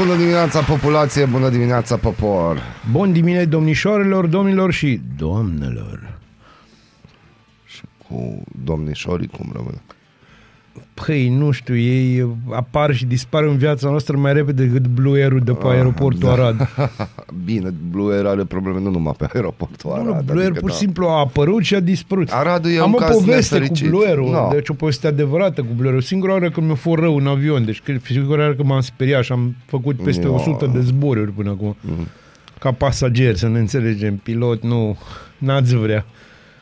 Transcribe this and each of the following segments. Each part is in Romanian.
Bună dimineața populație, bună dimineața popor. Bun dimineața domnișoarelor, domnilor și doamnelor. Cu domnișorii cum rămâne. Păi, nu știu, ei apar și dispar în viața noastră mai repede decât Blue Air-ul de pe Ah, aeroportul da. Arad. Bine, Blue Air are probleme nu numai pe aeroportul Arad. Nu, nu, Blue Air adică pur da. și simplu a apărut și a dispărut. Aradul e Am un o caz poveste nefericit. cu Blue Air-ul, No. deci o poveste adevărată cu Blue Air-ul. Singura oară când mi-a fost rău în avion, deci că singura oară că m-am speriat și am făcut peste No. 100 de zboruri până acum. Mhm. Ca pasager, să ne înțelegem, pilot, nu, n-ați vrea.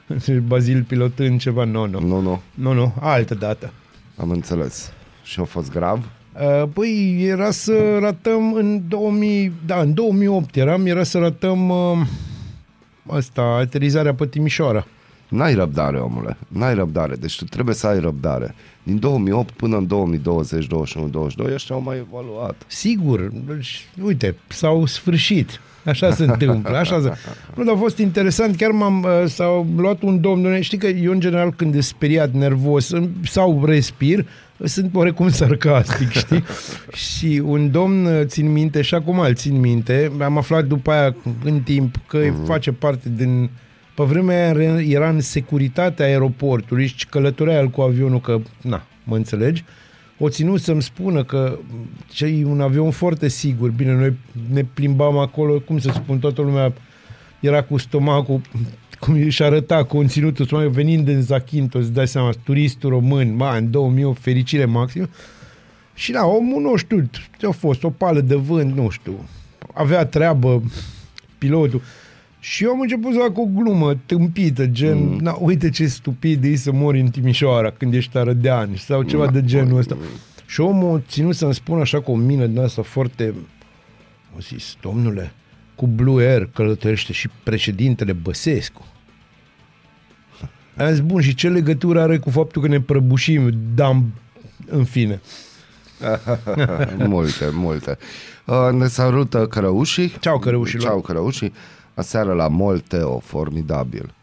Bazil pilotând ceva, nu, nu. Nu, nu, Nu, nu, altă dată. Am înțeles. Și a fost grav? Uh, Păi era să ratăm în 2000, da, în 2008 eram, era să ratăm uh, asta, aterizarea pe Timișoara. N-ai răbdare, omule. N-ai răbdare. Deci tu trebuie să ai răbdare. Din 2008 până în 2020, 21, 22, ăștia au mai evaluat. Sigur, deci, uite, s-au sfârșit. Așa se întâmplă, așa se... Nu, dar a fost interesant, chiar m-am, uh, s-au luat un domn, știi că eu în general când e speriat, nervos îmi- sau respir, sunt oarecum sarcastic, știi? și un domn, uh, țin minte, și acum îl țin minte, am aflat după aia în timp că Mhm. face parte din... Pe vremea aia era în securitatea aeroportului și călătorea el cu avionul, că, na, mă înțelegi? O ținut să-mi spună că ce e un avion foarte sigur. Bine, noi ne plimbam acolo, cum să spun, toată lumea era cu stomacul, cum își arăta conținutul stomacului, venind din Zachinto, îți dai seama, turistul român, ma, în 2008, fericire maximă. Și la omul, nu știu, ce-a fost, o pală de vânt, nu știu, avea treabă pilotul. Și eu am început să fac o glumă tâmpită, gen, mm. na, uite ce stupid e să mori în Timișoara când ești arădean sau ceva de genul ăsta. Și omul a ținut să-mi spună așa cu o mină din asta foarte... O zis, domnule, cu Blue Air călătorește și președintele Băsescu. Am zis, bun, și ce legătură are cu faptul că ne prăbușim, dam, în fine. multe, multe. Uh, ne salută cărăușii. Ceau, cărăușilor. Ceau, cărăușii. Aseară la Molteo, formidabil.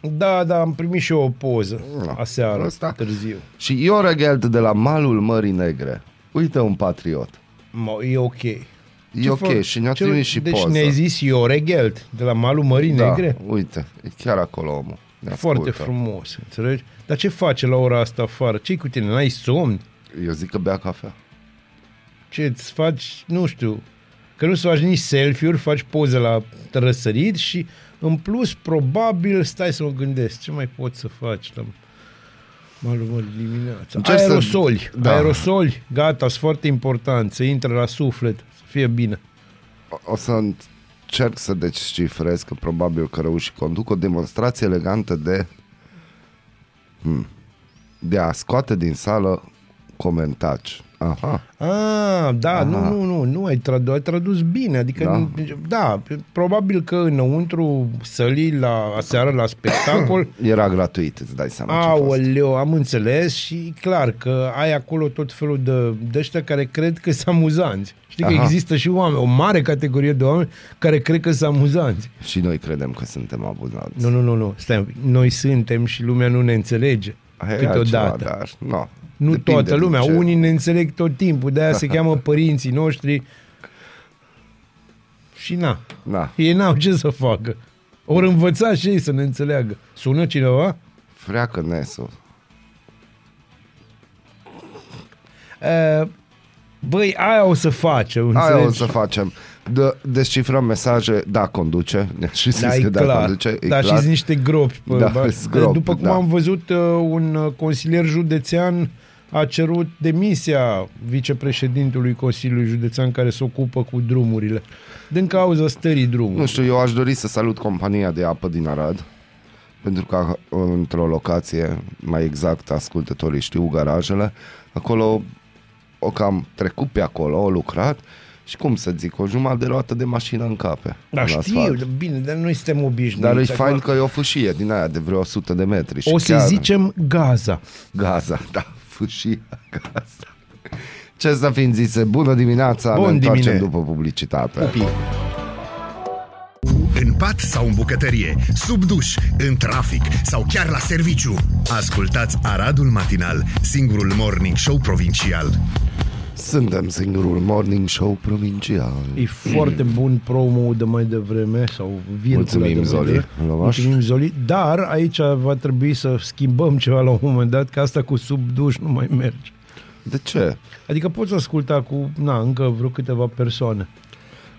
Da, da, am primit și eu o poză Da. aseară, Asta? târziu. Și Ioregeld de la malul Mării Negre. Uite un patriot. Mă, e ok. E ok fă- și ne-a ce- trimis și deci poză. ne-ai zis Ioregeld, de la malul Mării da, Negre? uite, e chiar acolo omul. Ne Foarte ascultă. frumos, înțelegi? Dar ce face la ora asta afară? Ce-i cu tine? N-ai somn? Eu zic că bea cafea. Ce îți faci? Nu știu. Că nu-ți faci nici selfie-uri, faci poze la răsărit și în plus probabil stai să mă gândesc ce mai poți să faci la malul Mării dimineața. Încerc să- Aerosoli. da. Aerosoli, gata, sunt foarte important, să intre la suflet, să fie bine. O- O să încerc să descifrez că probabil că reuși conduc o demonstrație elegantă de hmm, de a scoate din sală comentaci. Aha. Ah, da, Aha. nu, nu, nu, nu ai tradus, ai tradus bine, adică, Da? da. da, probabil că înăuntru sălii la aseară la spectacol, Era gratuit, îți dai seama ce a fost. aoleu, am înțeles și clar că ai acolo tot felul de, de ăștia care cred că sunt amuzanți. Știi că Aha. există și oameni, o mare categorie de oameni care cred că sunt amuzanți. Și noi credem că suntem abuzați. Nu, nu, nu, nu, stai, un pic. noi suntem și lumea nu ne înțelege Aia e câteodată. altceva, dar, no, Nu depinde toată din lumea, ce- unii ne înțeleg tot timpul, de-aia se cheamă părinții noștri și na, Na, ei n-au ce să facă. Ori învăța și ei să ne înțeleagă. Sună cineva? freacă Nesu. Uh, băi, aia o să facem, înțelegi? Aia o să facem. De, descifrăm mesaje, da, conduce. Și zis Da, e că da, clar. conduce. E da, clar. și niște gropi. Pe, Da, ba- sunt gropi, După cum da. am văzut, uh, un uh, consilier județean a cerut demisia vicepreședintului Consiliului Județean care se ocupă cu drumurile. Din cauza stării drumului. Nu știu, eu aș dori să salut compania de apă din Arad, pentru că într-o locație, mai exact, ascultătorii știu garajele, acolo o cam trecut pe acolo, au lucrat Și cum să zic, o jumătate de roată de mașină în cape. Da, în știu, asfalt. bine, dar noi suntem obișnuiți. Dar e Acum fain că e o fâșie din aia de vreo 100 de metri. Și O să chiar zicem Gaza. Gaza, da, fâșia Gaza. Ce să fiind zise, bună dimineața, Bun ne întoarcem dimine. după publicitate. Pupii. În pat sau în bucătărie, sub duș, în trafic sau chiar la serviciu. Ascultați Aradul Matinal, singurul morning show provincial. Suntem singurul morning show provincial. E foarte bun promo de mai devreme sau virgulă Mulțumim, de mai Zoli. devreme. Lăvaș. Mulțumim, Zoli. Dar aici va trebui să schimbăm ceva la un moment dat, că asta cu sub duș nu mai merge. De ce? Adică poți asculta cu, na, încă vreo câteva persoane.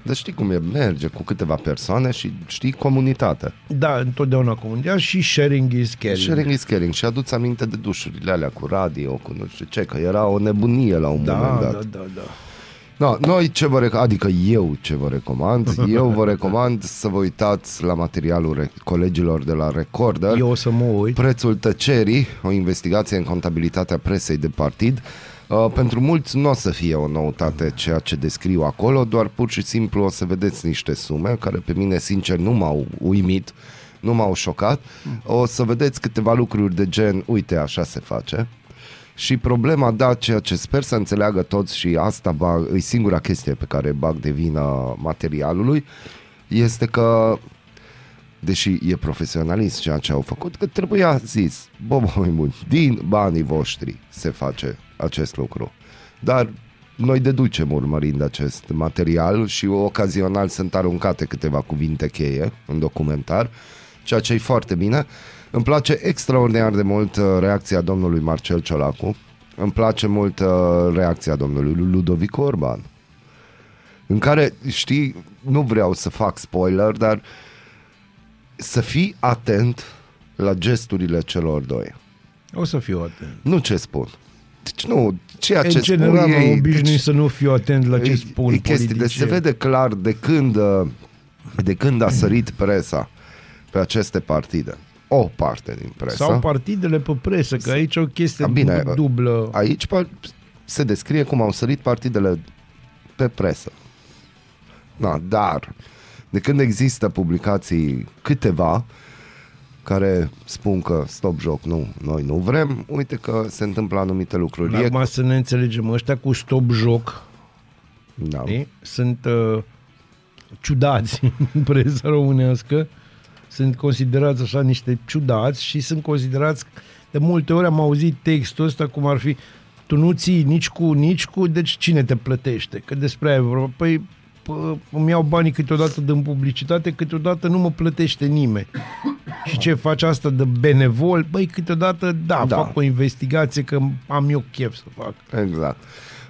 Dar știi cum e, merge cu câteva persoane și știi comunitate. Da, întotdeauna comunitar și sharing is caring. Sharing is caring și aduți aminte de dușurile alea cu radio, cu nu știu ce, că era o nebunie la un Da, moment dat. da, da, da. No, noi ce vă rec- adică eu ce vă recomand, eu vă recomand să vă uitați la materialul re- colegilor de la Recorder. Eu o să mă uit. Prețul tăcerii, o investigație în contabilitatea presei de partid. Uh, pentru mulți nu o să fie o noutate ceea ce descriu acolo, doar pur și simplu o să vedeți niște sume care pe mine sincer nu m-au uimit, nu m-au șocat. O să vedeți câteva lucruri de gen, uite așa se face. Și problema, da, ceea ce sper să înțeleagă toți și asta bag, e singura chestie pe care bag de vină materialului, este că deși e profesionalist ceea ce au făcut, că trebuia zis, bă, mai bun, din banii voștri se face acest lucru. Dar noi deducem urmărind acest material și ocazional sunt aruncate câteva cuvinte cheie în documentar, ceea ce e foarte bine. Îmi place extraordinar de mult uh, reacția domnului Marcel Ciolacu, îmi place mult uh, reacția domnului Ludovic Orban, în care, știi, nu vreau să fac spoiler, dar să fii atent la gesturile celor doi. O să fiu atent. Nu ce spun. Deci nu, ceea ce În general spun m-am ei... obișnuit deci, să nu fiu atent la ce e- spun e chestii, deci se politicieni. vede clar de când, uh, de când a sărit presa pe aceste partide. O parte din presă. Sau partidele pe presă, că aici e o chestie A, bine, dublă. Aici pa- se descrie cum au sărit partidele pe presă. Da, dar de când există publicații câteva care spun că stop joc, nu, noi nu vrem, uite că se întâmplă anumite lucruri. E- Acum să ne înțelegem, ăștia cu stop joc da. știi? sunt uh, ciudați în presa românească, sunt considerați așa niște ciudați și sunt considerați, de multe ori am auzit textul ăsta cum ar fi tu nu ții nici cu, nici cu, deci cine te plătește? Că despre aia e vorba. Păi pă, îmi iau banii câteodată din publicitate, câteodată nu mă plătește nimeni. Și ce faci asta de benevol? Băi, câteodată, da, Da. da, fac o investigație că am eu chef să fac. Exact.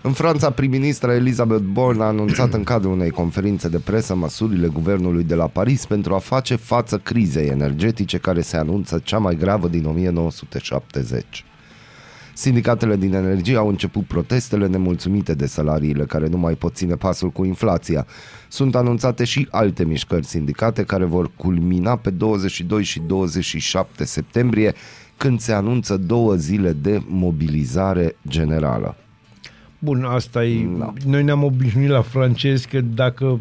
În Franța, prim-ministra Elizabeth Borne a anunțat în cadrul unei conferințe de presă măsurile guvernului de la Paris pentru a face față crizei energetice care se anunță cea mai gravă din 1970. Sindicatele din energie au început protestele nemulțumite de salariile care nu mai pot ține pasul cu inflația. Sunt anunțate și alte mișcări sindicate care vor culmina pe 22 și 27 septembrie când se anunță două zile de mobilizare generală. Bun, asta e... Da. Noi ne-am obișnuit la francezi că dacă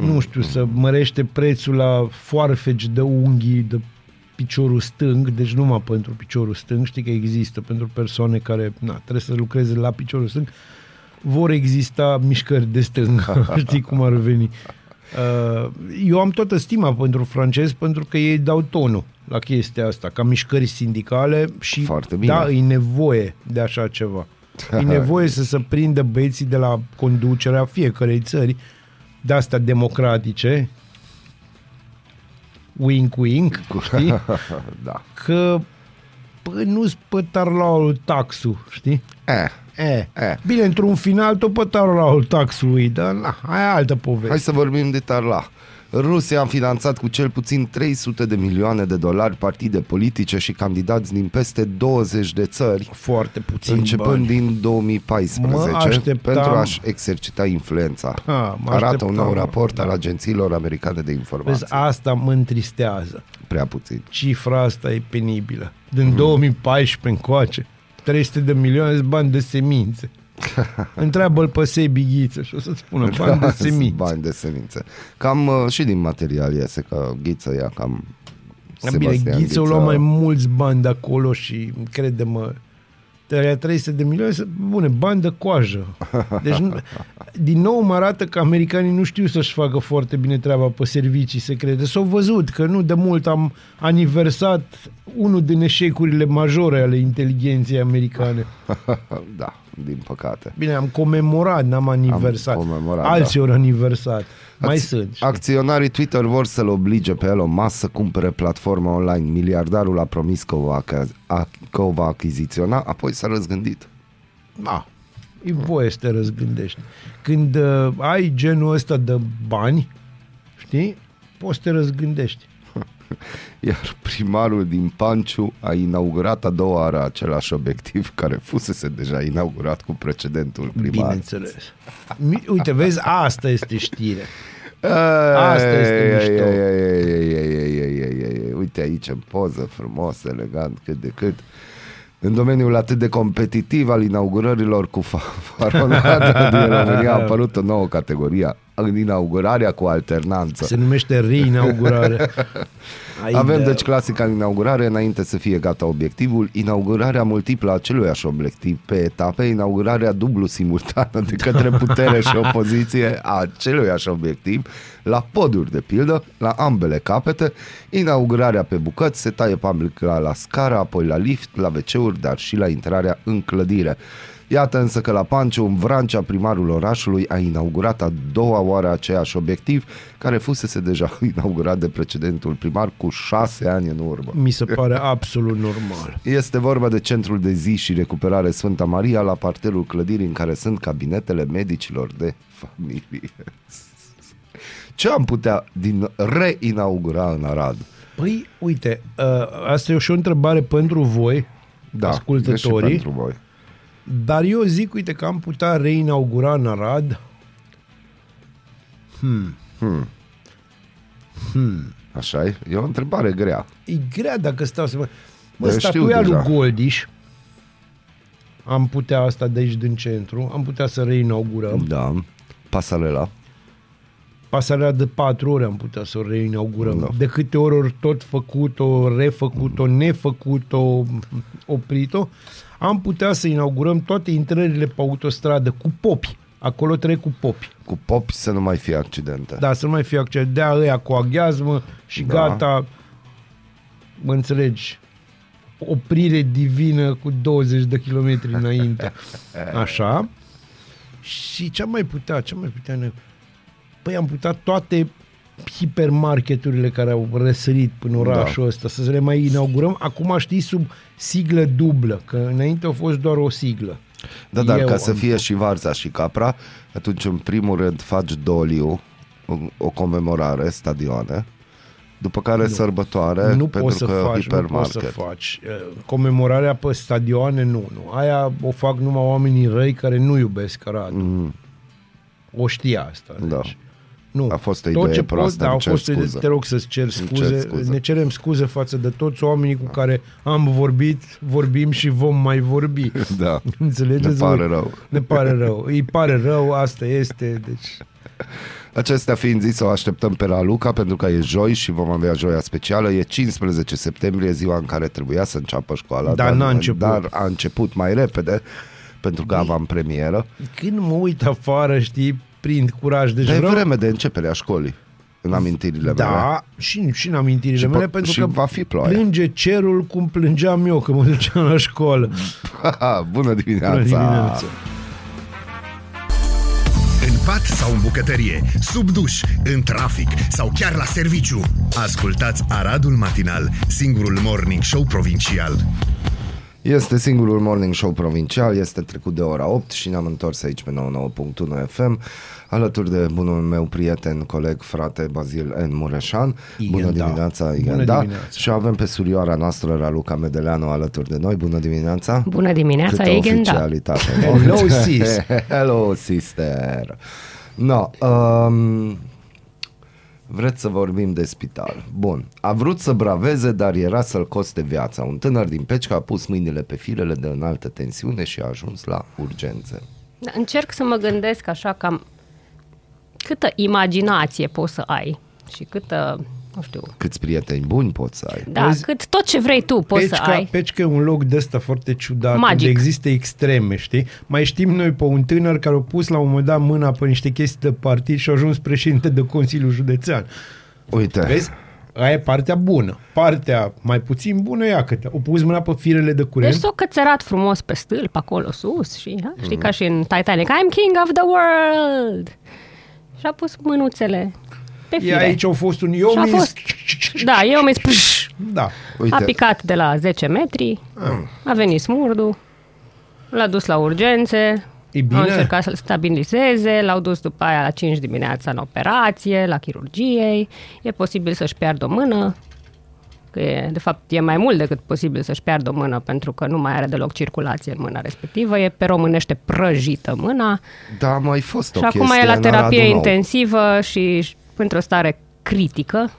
nu știu, să mărește prețul la foarfeci de unghii de piciorul stâng, deci numai pentru piciorul stâng, știi că există pentru persoane care na, trebuie să lucreze la piciorul stâng, vor exista mișcări de stânga, știi cum ar veni. Uh, Eu am toată stima pentru francezi pentru că ei dau tonul la chestia asta, ca mișcări sindicale și Foarte bine. da, e nevoie de așa ceva. E nevoie să se prindă băieții de la conducerea fiecărei țări de astea democratice wink wink, știi? da. Că bă, nu-s pătarlaul taxul, știi? Eh, E. Eh. Bine, într-un final tot pătarlaul taxului, dar na, aia e altă poveste. hai să vorbim de Tarla. Rusia a finanțat cu cel puțin 300 de milioane de dolari partide politice și candidați din peste 20 de țări, Foarte puțin începând bani. din 2014, Mă așteptam- pentru a-și exercita influența. Ha, mă Arată un nou așteptam, raport da. al agențiilor americane de informații. Vezi, asta mă întristează. Prea puțin. Cifra asta e penibilă. Din 2014 încoace. 300 de milioane de bani de semințe. Întreabă-l pe Sebi Ghiță și o să-ți spună bani de semințe. Bani de semințe. Cam uh, și din material iese că Ghiță ia cam Bine, Sebastian Ghiță o lua mai mulți bani de acolo și crede-mă, tăia 300 de milioane, să- bune, bani de coajă. Deci, nu, din nou mă arată că americanii nu știu să-și facă foarte bine treaba pe servicii secrete. S-au văzut că nu de mult am aniversat unul din eșecurile majore ale inteligenței americane. Da, din păcate. Bine, am comemorat, n-am aniversat. comemorat, Alții da. au aniversat. Mai Acți- sunt. știi? Acționarii Twitter vor să-l oblige pe Elon Musk să cumpere platforma online. Miliardarul a promis că o va, aca- a, că o va achiziționa, apoi s-a răzgândit. Da. E voie să te răzgândești. Când uh, ai genul ăsta de bani, știi, poți să te răzgândești. Iar primarul din Panciu a inaugurat a doua oară același obiectiv care fusese deja inaugurat cu precedentul primar. Bineînțeles. Mi- Uite, vezi, asta este știre. Asta Asta este mișto. Uite aici în poză, frumos, elegant, cât de cât. În domeniul atât de competitiv al inaugurărilor cu fa- faronată din România a apărut o nouă categorie, în inaugurarea cu alternanță. Se numește reinaugurare. Ai Avem de- deci clasica inaugurare înainte să fie gata obiectivul, inaugurarea multiplă a aceluiași obiectiv pe etape, inaugurarea dublu simultană de către putere și opoziție a aceluiași obiectiv, la poduri de pildă, la ambele capete, inaugurarea pe bucăți, se taie publica la scară, apoi la lift, la wc dar și la intrarea în clădire. Iată însă că la Panciu, în Vrancea, primarul orașului a inaugurat a doua oară aceeași obiectiv, care fusese deja inaugurat de precedentul primar cu șase ani în urmă. Mi se pare absolut normal. Este vorba de centrul de zi și recuperare Sfânta Maria la parterul clădirii în care sunt cabinetele medicilor de familie. Ce am putea din reinaugura în Arad? Păi, uite, uh, asta e și o întrebare pentru voi, Da, e și ascultătorii, pentru voi. Dar eu zic, uite, că am putea reinaugura în Arad Așa e? E o întrebare grea. E grea dacă stau să mă... Bă, Eu știu statuia lui deja. Goldiș, am putea asta de aici din centru, am putea să reinaugurăm. Da. Pasarela. Pasarea de patru ore am putea să o reinaugurăm. Da. De câte ori ori tot făcut-o, refăcut-o, nefăcut-o, oprit-o, am putea să inaugurăm toate intrările pe autostradă cu popi. Acolo trec cu popi. Cu popi să nu mai fie accidente. Da, să nu mai fie accent. Dea ăia cu aghiazmă și Da. gata. Mă înțelegi? Oprire divină cu 20 de kilometri înainte. Așa. Și ce am mai putea? Ce am mai putea? Ne... Păi am putea toate hipermarketurile care au răsărit până orașul da. ăsta, să le mai inaugurăm. Acum știi sub siglă dublă, că înainte a fost doar o siglă. Da, dar Eu ca să am fie și Varza și Capra, atunci în primul rând faci doliu, o, o comemorare, stadioane, după care nu. sărbătoare, nu pentru poți să că faci, nu hipermarket. poți să faci. Eh, Comemorarea pe stadioane, nu, nu. Aia o fac numai oamenii răi care nu iubesc Aradul. Mm. O știa asta. Da. Deci. Nu. A fost o Tot idee ce proastă, poți, da, îmi a cer fost, o idee- scuze. te rog să-ți cer Îmi cer scuze. scuze. Ne cerem scuze față de toți oamenii cu care am vorbit, vorbim și vom mai vorbi. Da. Înțelegeți? Ne pare voi? rău. Ne pare rău. Îi pare rău, asta este. Deci, Acestea fiind zis, o așteptăm pe Raluca pentru că e joi și vom avea joia specială. E 15 septembrie, ziua în care trebuia să înceapă școala. Dar n-a început. Dar a început mai repede pentru că aveam premieră. când mă uit afară, știi, prind curaj. Deci Dar e vreau... vreme de începere a școlii în amintirile mele. Da, și, și în amintirile Și mele, po- pentru și că va fi ploaie. plânge cerul cum plângeam eu când mă duceam la școală. Bună dimineața! Bună dimineața! În pat sau în bucătărie, sub duș, în trafic sau chiar la serviciu. Ascultați Aradul Matinal, singurul morning show provincial. Este singurul morning show provincial, este trecut de ora 8 și ne-am întors aici pe 99.1 FM alături de bunul meu prieten, coleg, frate Bazil N. Mureșan. Igen, Bună da. dimineața, Igen, Bună da. dimineața. Și avem pe surioara noastră, Raluca Medeleanu, alături de noi. Bună dimineața! Bună dimineața, Câtă Igen, da. oficialitate. Hello, sis. Hello, sister! No, um, vreți să vorbim de spital. Bun. A vrut să braveze, dar era să-l coste viața. Un tânăr din Pecica a pus mâinile pe firele de înaltă tensiune și a ajuns la urgențe. Da, Încerc să mă gândesc așa cam câtă imaginație poți să ai și câtă, nu știu, Câți prieteni buni poți să ai. da, Vezi, cât tot ce vrei tu poți să Pecica, ai. Pecica e un loc de ăsta foarte ciudat, Magic. unde există extreme, știi? Mai știm noi pe un tânăr care a pus la un moment dat mâna pe niște chestii de partid și a ajuns președinte de Consiliul Județean. Uite, Vezi? Aia e partea bună. Partea mai puțin bună e câte. O pus mâna pe firele de curent. Deci s-o cățărat frumos pe stâlp acolo sus și, ha? știi, ca și în Titanic, I'm king of the world! Și a pus mânuțele pe E fire. aici au fost un eu Și a mis... fost- Da, eu mi spus, Da. uite. a picat de la 10 metri, a venit smurdu, l-a dus la urgențe, E bine? au încercat să-l stabilizeze, l-au dus după aia la 5 dimineața în operație, la chirurgie, e posibil să-și piardă o mână, că e, de fapt e mai mult decât posibil să-și piardă o mână pentru că nu mai are deloc circulație în mâna respectivă, e pe românește prăjită mâna Da, a mai fost o și acum chestie e la în terapie Aradul Nou. intensivă și într-o stare critică.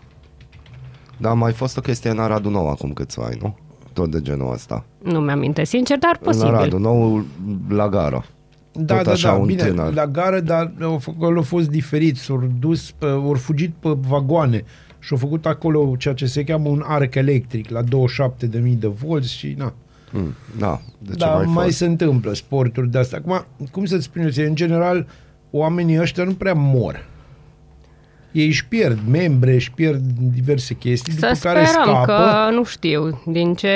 Da, a mai fost o chestie în Aradul Nou acum câțiva ani, nu? Tot de genul ăsta. Nu mi-aminte sincer, dar În Aradul posibil. Nou, la gară. Da, Tot da, așa, da, un bine, tânăr. la gară, dar au făcut- acolo a fost diferit, s-au dus, pe, au fugit pe vagoane și au făcut acolo ceea ce se cheamă un arc electric la 27.000 de volți și na. Mm, da, de ce Da, mai, mai fost? se întâmplă sporturi de astea. Acum, cum să-ți spun eu, ție, în general, oamenii ăștia nu prea mor. Ei își pierd membre, își pierd diverse chestii, Să după care sperăm scapă. că, nu știu, din ce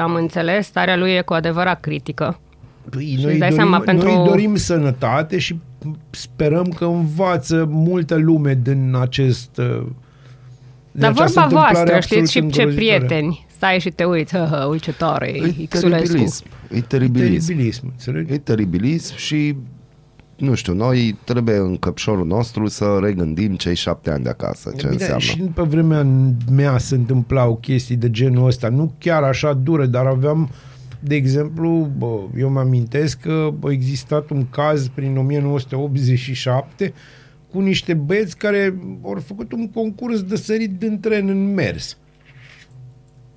am înțeles, starea lui e cu adevărat critică. Păi, Și noi, îți dai dorim, seama, pentru- noi dorim sănătate și sperăm că învață multă lume din acest uh, din Dar această vorba întâmplare voastră, absolut știți și ce îngrozitoare. prieteni. Stai și te uiți, hă, hă, uite ce tare e E Xulescu. teribilism. E teribilism. Teribilism, înțelegi? E teribilism și nu știu, noi trebuie în căpșorul nostru să regândim cei șapte ani de acasă, ce Bine, înseamnă. și pe vremea mea se întâmplau chestii de genul ăsta, nu chiar așa dure, dar aveam, de exemplu, bă, eu mă amintesc că a existat un caz prin 1987 cu niște băieți care au făcut un concurs de sărit din tren în mers.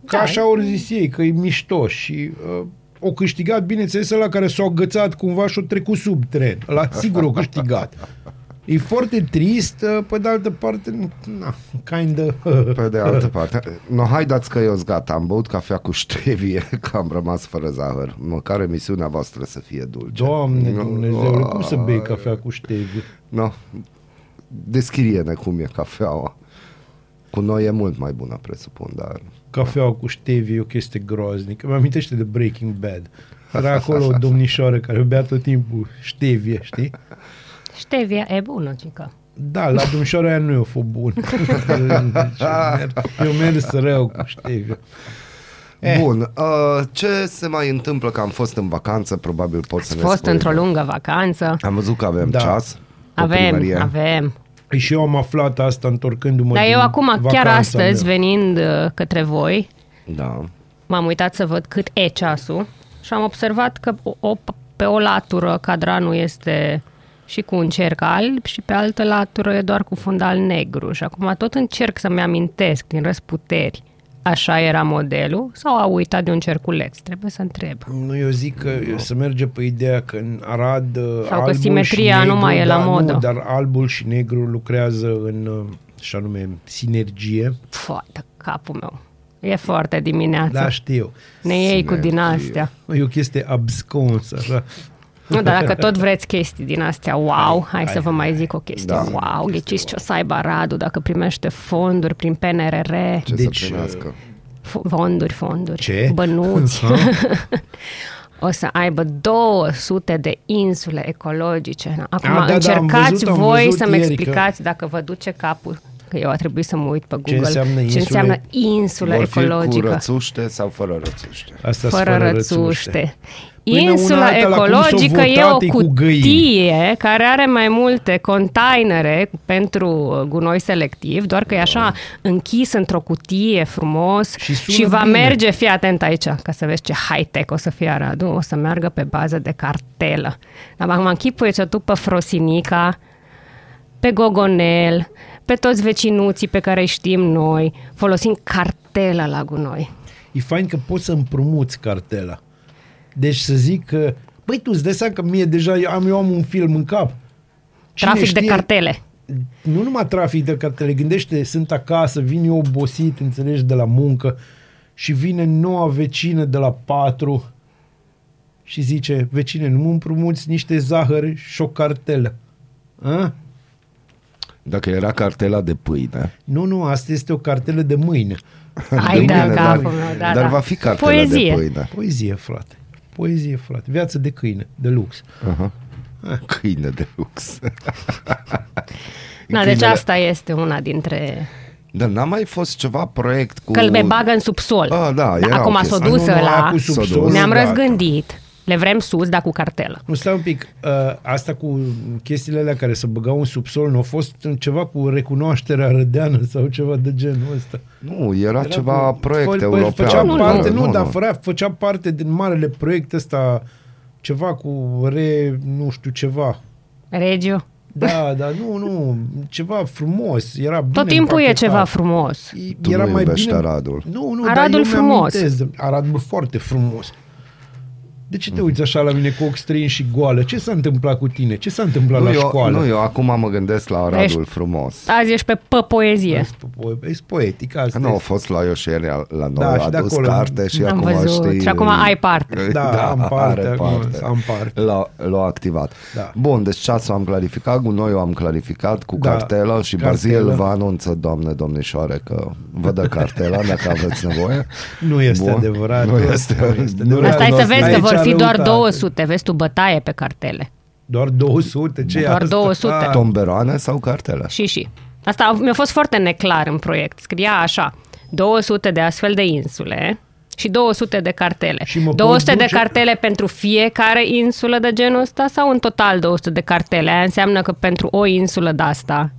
Ca Da, așa au zis ei, că e mișto și uh, o câștigat, bineînțeles, la care s-au agățat cumva și o trecut sub tren. La sigur o câștigat. E foarte trist, uh, pe de altă parte, na, kind of... Pe de altă parte, no, haideți că eu gata, am băut cafea cu ștevie, că am rămas fără zahăr. Măcar emisiunea voastră să fie dulce. Doamne No, Dumnezeule, cum să bei cafea cu ștevie? No, deschirie-ne cum e cafeaua. Cu noi e mult mai bună, presupun, dar... Cafeaua cu ștevie e o chestie groaznică. Mă amintește de Breaking Bad. Era acolo o domnișoară care bea tot timpul ștevie, știi? Ștevia e bună, cică. Da, la domnișoara aia nu e o fost bun. Eu mers rău cu ștevie. Eh. Bun, uh, ce se mai întâmplă că am fost în vacanță, probabil poți să Ați ne fost spui. într-o lungă vacanță. Am văzut că avem Da. ceas. pe Avem, primărie. avem. Păi Și eu am aflat asta întorcându-mă Dar din eu acum, chiar vacanța astăzi, mea. venind uh, către voi, Da. m-am uitat să văd cât e ceasul și am observat că o, o, pe o latură cadranul este și cu un cerc alb și pe altă latură e doar cu fundal negru. Și acum tot încerc să-mi amintesc din răsputeri așa era modelul sau au uitat de un cerculeț? Trebuie să întreb. Nu, eu zic că se merge pe ideea că în Arad uh, Sau că albul simetria și nu negru, mai e la da, modă. Nu, dar albul și negru lucrează în, uh, și anume, sinergie. Foarte capul meu. E foarte dimineață. Da, știu. ne iei cu Sinergie. din astea. E o chestie absconsă, așa. Nu, dar dacă tot vreți chestii din astea, wow, hai, hai, să vă mai zic o chestie, Da. wow, ghiciți ce o să aibă Radu dacă primește fonduri prin PNRR, Ce Deci, să primească? F- fonduri, fonduri, Ce? bănuți. o să aibă 200 de insule ecologice. Acum Ah, da, da, am încercați văzut, am voi văzut să-mi ieri că- explicați dacă vă duce capul că eu a trebuit să mă uit pe Google înseamnă ce insule? înseamnă insulă Vor fi cu ecologică rățuște sau fără rățuște? Asta fără rățuște. Până una Insula alta, la cum ecologică s-au e o votat, e cu găini. cutie care are mai multe containere pentru uh, gunoi selectiv, doar că e așa închis într-o cutie frumos Și sună și va bine. merge, fii atent aici, ca să vezi ce high-tech o să fie Aradu, o să meargă pe bază de cartelă. Dar mă închipuie ce tu pe Frosinica, pe Gogonel, pe toți vecinuții pe care îi știm noi, folosind cartelă la gunoi. E fain că poți să împrumuți cartela. Deci să zic că Băi, tu îți dai seama că mie deja eu am, eu am un film în cap. Cine Trafic de știe- cartele. Nu numai trafic de cartele, gândește, sunt acasă, vin eu obosit, înțelegi, de la muncă și vine noua vecină de la patru și zice, vecine, nu mă împrumuți niște zahăr și o cartelă. A? Dacă era cartela de pâine. Nu, nu, asta este o cartelă de mâine. Ai de da, mâine, capul dar, meu, da, dar da. va fi cartela Poezie. de pâine. Poezie, frate. Poezie, frate. Viață de câine, de lux. Aha. Câine de lux. Na, deci Câinele- asta este una dintre... Dar n-a mai fost ceva proiect cu... Că îl bagă în subsol. Ah, da, era Acum o s-a chestie. dus Nu, nu, aia la... cu subsolul, Ne-am gata. răzgândit. Le vrem sus, dar cu cartelă. Nu, stai un pic. Uh, asta cu chestiile alea care se băgau în subsol, nu a fost ceva cu recunoașterea rădeană sau ceva de genul ăsta. Nu, era, Era ceva cu- proiect fă- european. Făcea Nu, parte, nu, nu, dar fărea, făcea parte din marele proiect ăsta, ceva cu re, nu știu, ceva. Regio. Da, dar nu, nu, ceva frumos, era bine Tot timpul e împachetat. ceva frumos. E- Tu nu iubești Aradul. Nu, nu, Aradul dar eu frumos. mi-amintesc de- Aradul foarte frumos. De ce te uiți așa la mine cu ochi străini și goală? Ce s-a întâmplat cu tine? Ce s-a întâmplat Nu la eu, școală? nu, eu acum mă gândesc la Aradul Ești- frumos. Azi ești pe, pe poezie. Ești poetic, asta Nu, a este. fost la eu și ieri la noi, Da, a și de adus acolo. carte și Am acum văzut. știi... Și acum ai parte. Da, am parte are acum, am parte. L-a, l-a activat. Da. Bun, deci ceasul am clarificat, gunoiul am clarificat cu Da, cartela și cartelă. Bazil vă anunță, doamne, domnișoare, că vă dă cartela dacă aveți nevoie. Nu este Bun. adevărat. Nu este, Nu este nu adevărat. Asta e nu să o să- vezi că Aici vor fi doar răutate. 200. Vezi tu bătaie pe cartele. Doar 200? Ce e Doar asta? 200. Ah, Tomberoane sau cartela? Și și. Asta mi-a fost foarte neclar în proiect. Scria așa, 200 de astfel de insule și 200 de cartele. Și mă pot 200 de duce- cartele pentru fiecare insulă de genul ăsta sau în total 200 de cartele? Aia înseamnă că pentru o insulă de asta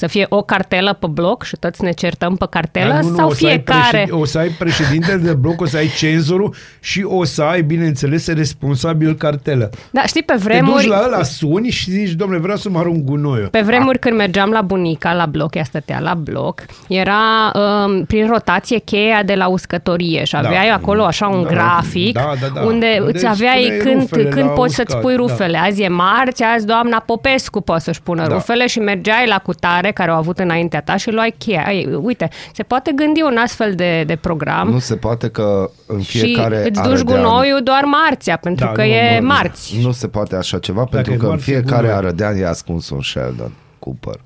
să fie o cartelă pe bloc și toți ne certăm pe cartelă Dar nu, nu, sau o să ai fiecare? președ- O să ai președintele de bloc, o să ai cenzorul și o să ai, bineînțeles, responsabil cartelă. Da, știi, pe Te duci vremuri... la ăla, suni și zici, domnule, vreau să mă arunc gunoiul. Pe vremuri când mergeam la bunica la bloc, ea stătea la bloc, era um, prin rotație cheia de la uscătorie și aveai Da. acolo așa un Da. grafic Da, da, da. unde Unde îți aveai spuneai când, rufele când la poți să-ți uscat, pui da. rufele. Azi e marți, azi doamna Popescu poate să-și pună Da. rufele și mergeai la cutare care au avut înaintea ta și luai cheia. Ei, uite, se poate gândi un astfel de, de program Nu se poate că în și fiecare îți are duci de an- gunoiul doar marțea, pentru Da, că nu, e nu, marți. Nu se poate așa ceva, pentru e că în marți, fiecare gunoi. arădean e ascuns un Sheldon Cooper.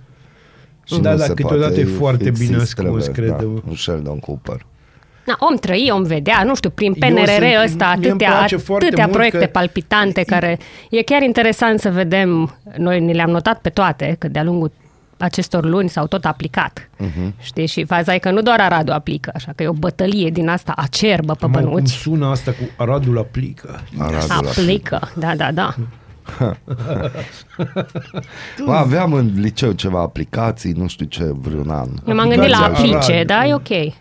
Și Da, nu da, se câteodată poate, e foarte fix bine îți ascuns, trebuie, cred. Da, un Sheldon Cooper. Na, om trăi, om vedea, nu știu, prin Eu PNRR sunt- ăsta mie îmi atâtea, place foarte atâtea mult proiecte că- palpitante care e chiar interesant să vedem, noi ni le-am notat pe toate, că de-a lungul acestor luni s-au tot aplicat. Mhm. Uh-huh. Știi? Și faza e că nu doar Aradul aplică, așa că e o bătălie din asta acerbă pe Mă, cum bănuți. sună asta cu Aradul aplică. Aradul Aplică, da, da, da. Bă, aveam în liceu ceva aplicații, nu știu ce, vreun an. Eu m-am gândit la Aplicația aplice, Arad. da, e ok.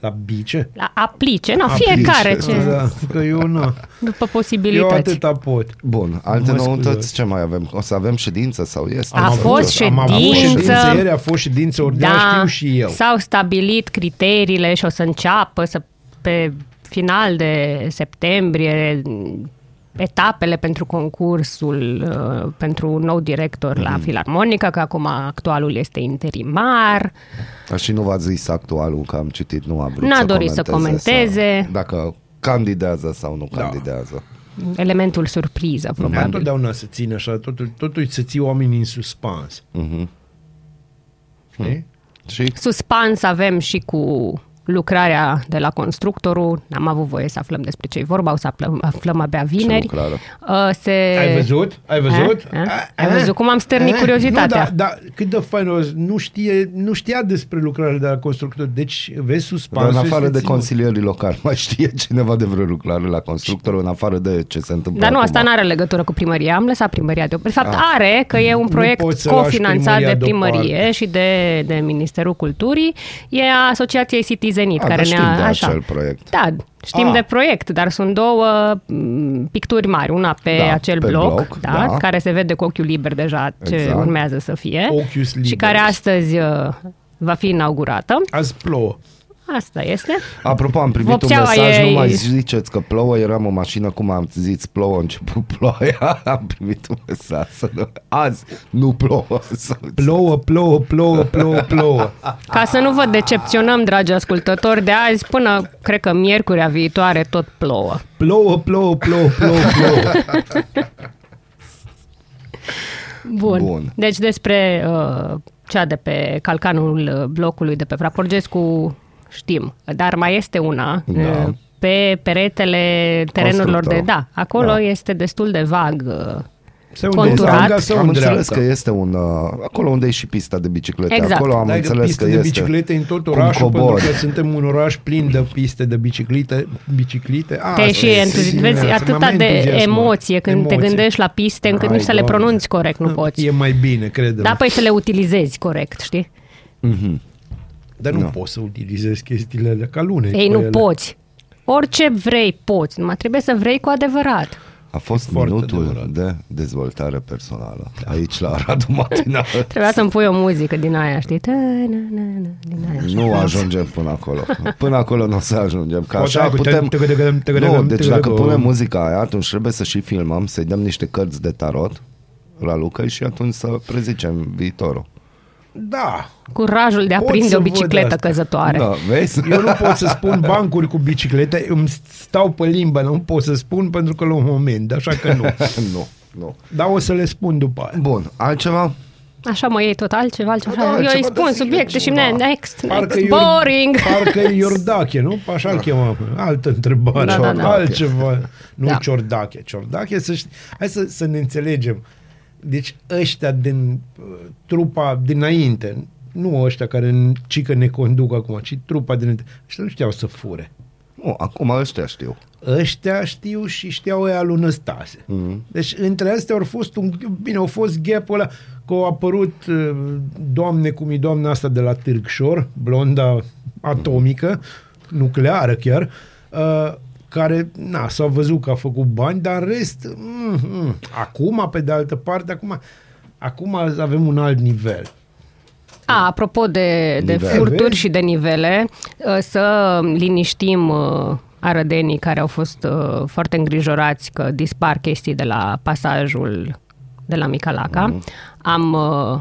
La bice? La aplice, na, Aplice, fiecare ce, Da, că eu nu. după Eu posibilități. atâta pot. Bun, alte Mă noutăți, scuzați. ce mai avem? O să avem ședință sau este? A Sau- fost Am avut ședință. ședință ieri, a fost ședință ordinară, Da, știu și eu. s-au stabilit criteriile și o să înceapă să, pe final de septembrie etapele pentru concursul uh, pentru un nou director Mhm. la Filarmonica, că acum actualul este interimar. Dar și nu v-a zis actualul, că am citit, nu a vrut N-a să dorit să comenteze. Sau, dacă candidează sau nu Da. candidează. Elementul surpriză, Dar probabil. întotdeauna să țin așa, totul, totul să ții oamenii în suspans. Mhm. Știi? Și Suspans avem și cu lucrarea de la constructorul. N-am avut voie să aflăm despre ce e vorba, o să aflăm, aflăm abia vineri. lucrare? Uh, Se... Ai văzut? Ai văzut? A? A? Ai văzut cum am stârnit A? curiozitatea? Nu, da, da, cât de fain o- nu, știe, nu știa despre lucrarea de la constructor. Deci, vezi, Dar suspansul în afară este de ținut. consilierii locali, mai știe cineva de vreo lucrare la constructor, în afară de ce se întâmplă Dar nu, acum? asta nu are legătură cu primăria. Am lăsat primăria de De fapt, are, că e un Nu proiect poți să lași cofinanțat primăria de primărie deoparte. și de, de Ministerul Culturii. E a Asociației Citizenit, A, care dar știm ne-a... de așa. acel proiect. Da, știm A. de proiect, dar sunt două m, picturi mari. Una pe Da, acel pe bloc, bloc, da, da. care se vede cu ochiul liber deja ce Exact. urmează să fie. Ochius Și libers. care astăzi uh, va fi inaugurată. Azi plouă. Asta este. Apropo, am primit Vopseaua un mesaj, e- nu mai ziceți că plouă, eram în mașină, cum am zis, plouă, a început ploaia, am primit un mesaj, să nu, azi nu plouă. Sau- Plouă, plouă, plouă, plouă, plouă. Ca să nu vă decepționăm, dragi ascultători, de azi până, cred că miercurea viitoare, tot plouă. Plouă, plouă, plouă, plouă, plouă. Bun. Bun. Deci despre uh, cea de pe calcanul uh, blocului de pe Fraporgescu știm, dar mai este una Da. uh, pe peretele terenurilor de... Constructor. Da, acolo Da. este destul de vag. uh, Se unde Conturat. stânga sau am în înțeles dreapta? că este un, uh, acolo unde e și pista de biciclete, Exact. acolo am Da, că înțeles piste că de este. biciclete în tot cum orașul, pentru cobori. că suntem un oraș plin de piste de biciclete. biciclete. A, Te asta și e, entuzi- sigur, vezi, să atâta m-am de entuziasmat. emoție când te Emoție. gândești la piste încât Hai, nici să le Doamne. pronunți corect nu poți. E mai bine, cred Da, păi să le utilizezi corect, știi? Dar nu Nu. poți să utilizezi chestiile alea ca lune. Ei, cu nu ele. poți. Orice vrei, poți. Numai trebuie să vrei cu adevărat. A fost Foarte minutul adevărat. de dezvoltare personală aici la Radu Matinal. Trebuia să-mi pui o muzică din aia, știi? Ta, na, na, na, din aia. așa. Nu ajungem până acolo. Până acolo nu o să ajungem. Că Poate așa cu putem... tăgă- tăgă- tăgă- Nu, tăgă- deci tăgă- dacă tăgă- punem muzica aia, atunci trebuie să și filmăm, să-i dăm niște cărți de tarot la Luca și atunci să prezicem viitorul. Da. Curajul de a Pot prinde să o văd bicicletă asta. căzătoare. Da, vezi? Eu nu pot să spun bancuri cu biciclete, îmi stau pe limbă, nu pot să spun pentru că la un moment, așa că nu. nu, nu. Dar o să le spun după aia. Bun, altceva? Așa mă iei tot altceva, altceva. Da, Eu altceva îi de spun zile, subiecte și ceva. ne next, next, e Ior- boring. Parcă e Iordache, nu? Așa îl chema. Altă întrebare. Da, da, da. Altceva. Nu Da. Ciordache. Ciordache, să știi. Hai să, să ne înțelegem. Deci ăștia din uh, trupa dinainte, nu ăștia care cică ne conduc acum, ci trupa dinainte, ăștia nu știau să fure. Nu, acum ăștia știu. Ăștia știu și știau ăia lui Năstase. Mm. Deci între astea au fost un, bine, au fost gap-ul ăla că au apărut uh, doamne cum e doamna asta de la Târgșor, blonda atomică, nucleară chiar, uh, care, na, s-a văzut că a făcut bani, dar în rest, mm, mm, acum, pe de altă parte, acum, acum avem un alt nivel. A, apropo de, de Nivele. furturi și de nivele, uh, să liniștim uh, arădenii care au fost uh, foarte îngrijorați că dispar chestii de la pasajul de la Micalaca. Mhm. Am uh,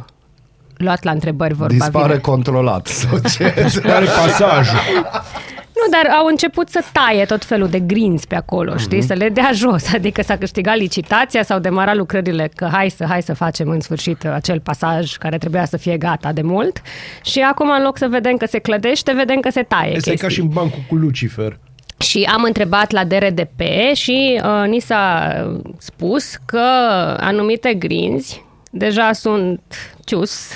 luat la întrebări vorba Dispare vine. controlat. Sau ce? Care pasajul? Nu, dar au început să taie tot felul de grinzi pe acolo, Mhm. știi, să le dea jos. Adică s-a câștigat licitația, s-au demarat lucrările că hai să, hai să facem în sfârșit acel pasaj care trebuia să fie gata de mult. Și acum, în loc să vedem că se clădește, vedem că se taie Este ca chestii. și în bancul cu Lucifer. Și am întrebat la DRDP și uh, ni s-a spus că anumite grinzi deja sunt cius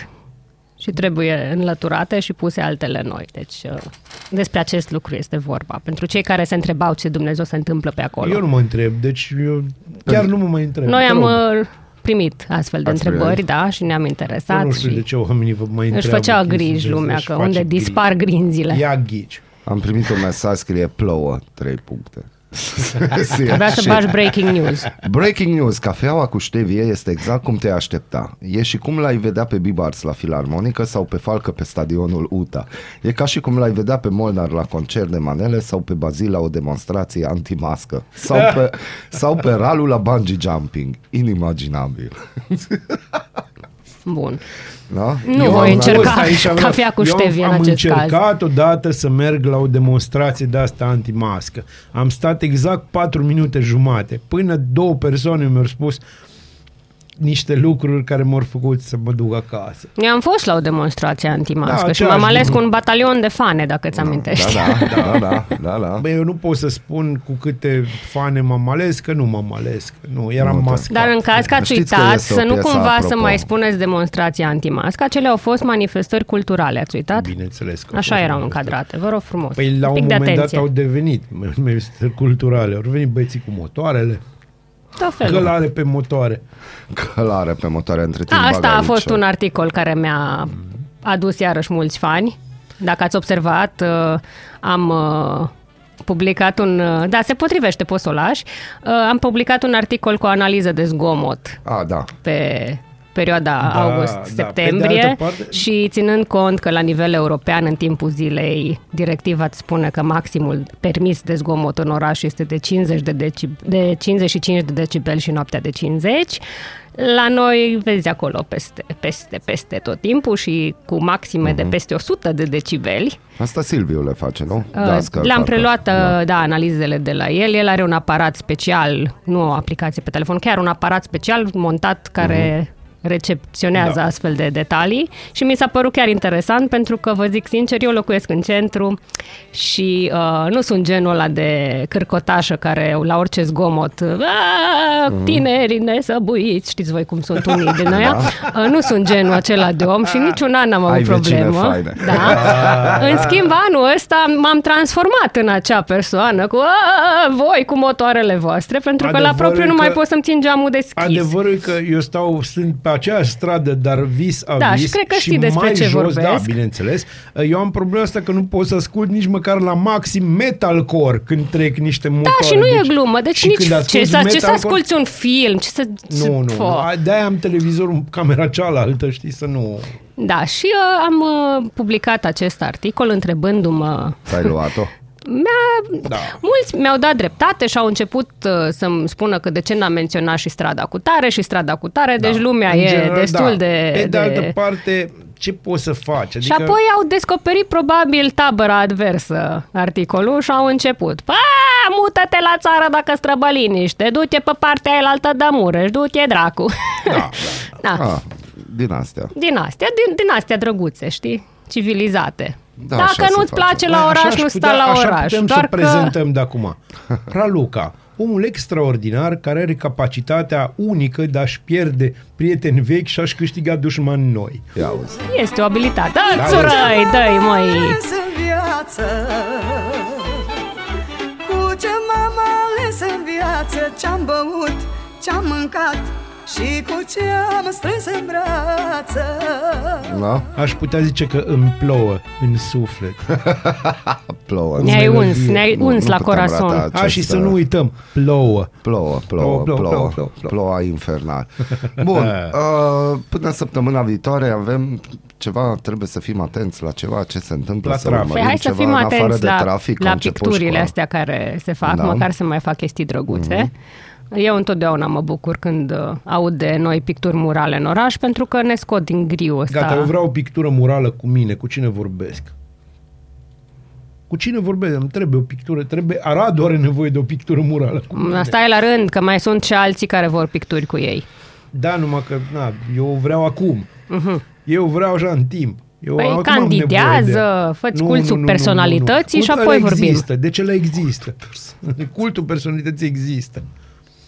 și trebuie înlăturate și puse altele noi. Deci uh, despre acest lucru este vorba. Pentru cei care se întrebau ce Dumnezeu se întâmplă pe acolo. Eu nu mă întreb, deci eu chiar nu mă mai întreb. Noi Te am rog. uh, primit astfel de Ați întrebări, primit? da, și ne-am Eu interesat. nu știu și de ce oamenii vă mai își întreabă. făcea chestii griji de lumea astea, că își unde face griji. dispar grinzile. Ia ghici. Am primit un mesaj, scrie plouă, 3 puncte. Trebuia să Și- bagi breaking news. Breaking news, cafeaua cu ștevie este exact cum te aștepta. E și cum l-ai vedea pe Bibars la filarmonică sau pe Falcă pe stadionul UTA. E ca și cum l-ai vedea pe Molnar la concert de manele sau pe Bazil la o demonstrație antimască. Sau pe, sau pe Ralu la bungee jumping. Inimaginabil. Bun. Da? Nu Eu voi am- încerca Fost aici, vreau- cafea cu eu am- ștevie în am acest caz. încercat odată să merg la o demonstrație de asta antimască. Am stat exact 4 minute jumate. Până două persoane mi-au spus niște lucruri care m-au făcut să mă duc acasă. Eu am fost la o demonstrație antimască Da, și m-am aceeași ales cu lucru. un batalion de fane, dacă ți amintești. Da, da, da, da, da, da. Băi, eu nu pot să spun cu câte fane m-am ales, că nu m-am ales. Că nu, eram Nu, da. mascat. Dar în caz că ați Știți că uitat, este o să nu piesă, cumva să apropo. mai spuneți demonstrația antimască, acele au fost manifestări culturale, ați uitat? Bineînțeles că au Așa fost erau manifestări. încadrate, vă rog frumos. Păi la un un pic de moment dat atenție. au devenit manifestări culturale. Au venit băieții cu motoarele, Tot felul. călare pe motoare. Călare pe motoare între timp. A, asta a bagă fost aici. un articol care mi-a adus iarăși mulți fani. Dacă ați observat, uh, am uh, publicat un... uh, Da, se potrivește, poți să o lași. Uh, Am publicat un articol cu o analiză de zgomot A, da. pe perioada Da, da. august-septembrie Pe de altă parte- și ținând cont că la nivel european în timpul zilei directiva îți spune că maximul permis de zgomot în oraș este de 50 de, deci, de 55 de decibeli și noaptea de 50. La noi vezi acolo peste, peste, peste tot timpul și cu maxime Mhm. de peste 100 de decibeli. Asta Silviu le face, nu? Uh, Dascăl, Le-am parcă. preluat, da. da, analizele de la el. El are un aparat special, nu o aplicație pe telefon, chiar un aparat special montat care recepționează Da. astfel de detalii și mi s-a părut chiar interesant pentru că, vă zic sincer, eu locuiesc în centru și uh, nu sunt genul ăla de cârcotașă care la orice zgomot "A, tineri nesăbuiți, știți voi cum sunt unii din noi, uh, nu sunt genul acela de om și niciun an n-am avut Ai vecine problemă. faine. Da. În schimb, anul ăsta m-am transformat în acea persoană cu "A, voi cu motoarele voastre, pentru că la Adevărul propriu nu că- mai pot să-mi țin geamul deschis. Adevărul e că eu stau, sunt pe aceeași stradă, dar vis a Da, vis și cred că știi despre mai ce jos, vorbesc. Da, bineînțeles. Eu am problema asta că nu pot să ascult nici măcar la maxim metalcore când trec niște motoare. Da, și nu e glumă, deci și nici când ce asculti să, ce să metalcore- asculti un film, ce să... Nu, nu, Fă. nu. De-aia am televizorul în camera cealaltă, știi, să nu... Da, și uh, am uh, publicat acest articol întrebându-mă Ți-ai luat-o? Mi-a, Da. Mulți mi-au dat dreptate și au început uh, să-mi spună că de ce n-am menționat și strada cu tare și strada cu tare, deci lumea Da. În e general, destul da. de... Pe de, altă parte, ce poți să faci? Adică... Și apoi au descoperit probabil tabăra adversă articolul și au început. Pa, mută-te la țară dacă străbă liniște, du-te pe partea aia altă de Mureș, du-te dracu. Da, da. Ah, din astea. Din astea, din, din astea drăguțe, știi? Civilizate. Da, așa dacă se nu-ți face. place la Mai oraș, așa aș nu putea- sta la așa oraș. putem Doar să că... prezentăm de acum. Raluca, omul extraordinar care are capacitatea unică de a-și pierde prieteni vechi și a-și câștiga dușmani noi. Ia auzi. Este o abilitate. Da, Da, țurăi, dă-i, măi. ales în viață Cu ce m-am ales în viață Ce-am băut, ce-am mâncat Și cu ce am strâns în brață Da? Aș putea zice că îmi plouă în suflet. Plouă. Ne-ai melodie. uns, ne-ai Nu- uns nu la putem corazon. rata A, și această- să nu uităm, plouă. Plouă, plouă, Plouă, plouă, plouă, plouă, plouă, plouă, infernal. Bun, uh, până săptămâna viitoare avem ceva, trebuie să fim atenți la ceva, ce se întâmplă, La să trafic. urmărim Păi hai să ceva fim în afară atenți de la, trafic. la a început picturile școala. astea care se fac, Da. măcar să mai fac chestii drăguțe. Eu întotdeauna mă bucur când uh, aud de noi picturi murale în oraș, pentru că ne scot din griul ăsta. Gata, eu vreau o pictură murală cu mine. Cu cine vorbesc? Cu cine vorbesc? Îmi trebuie o pictură. Trebuie... Aradu are nevoie de o pictură murală. cu mine. Stai la rând, că mai sunt și alții care vor picturi cu ei. Da, numai că na, eu vreau acum. Eu vreau așa în timp. Eu Păi acum am candidează, nevoie fă-ți cultul personalității și Cultul apoi ăla vorbim. Există. De ce le există? Cultul personalității există.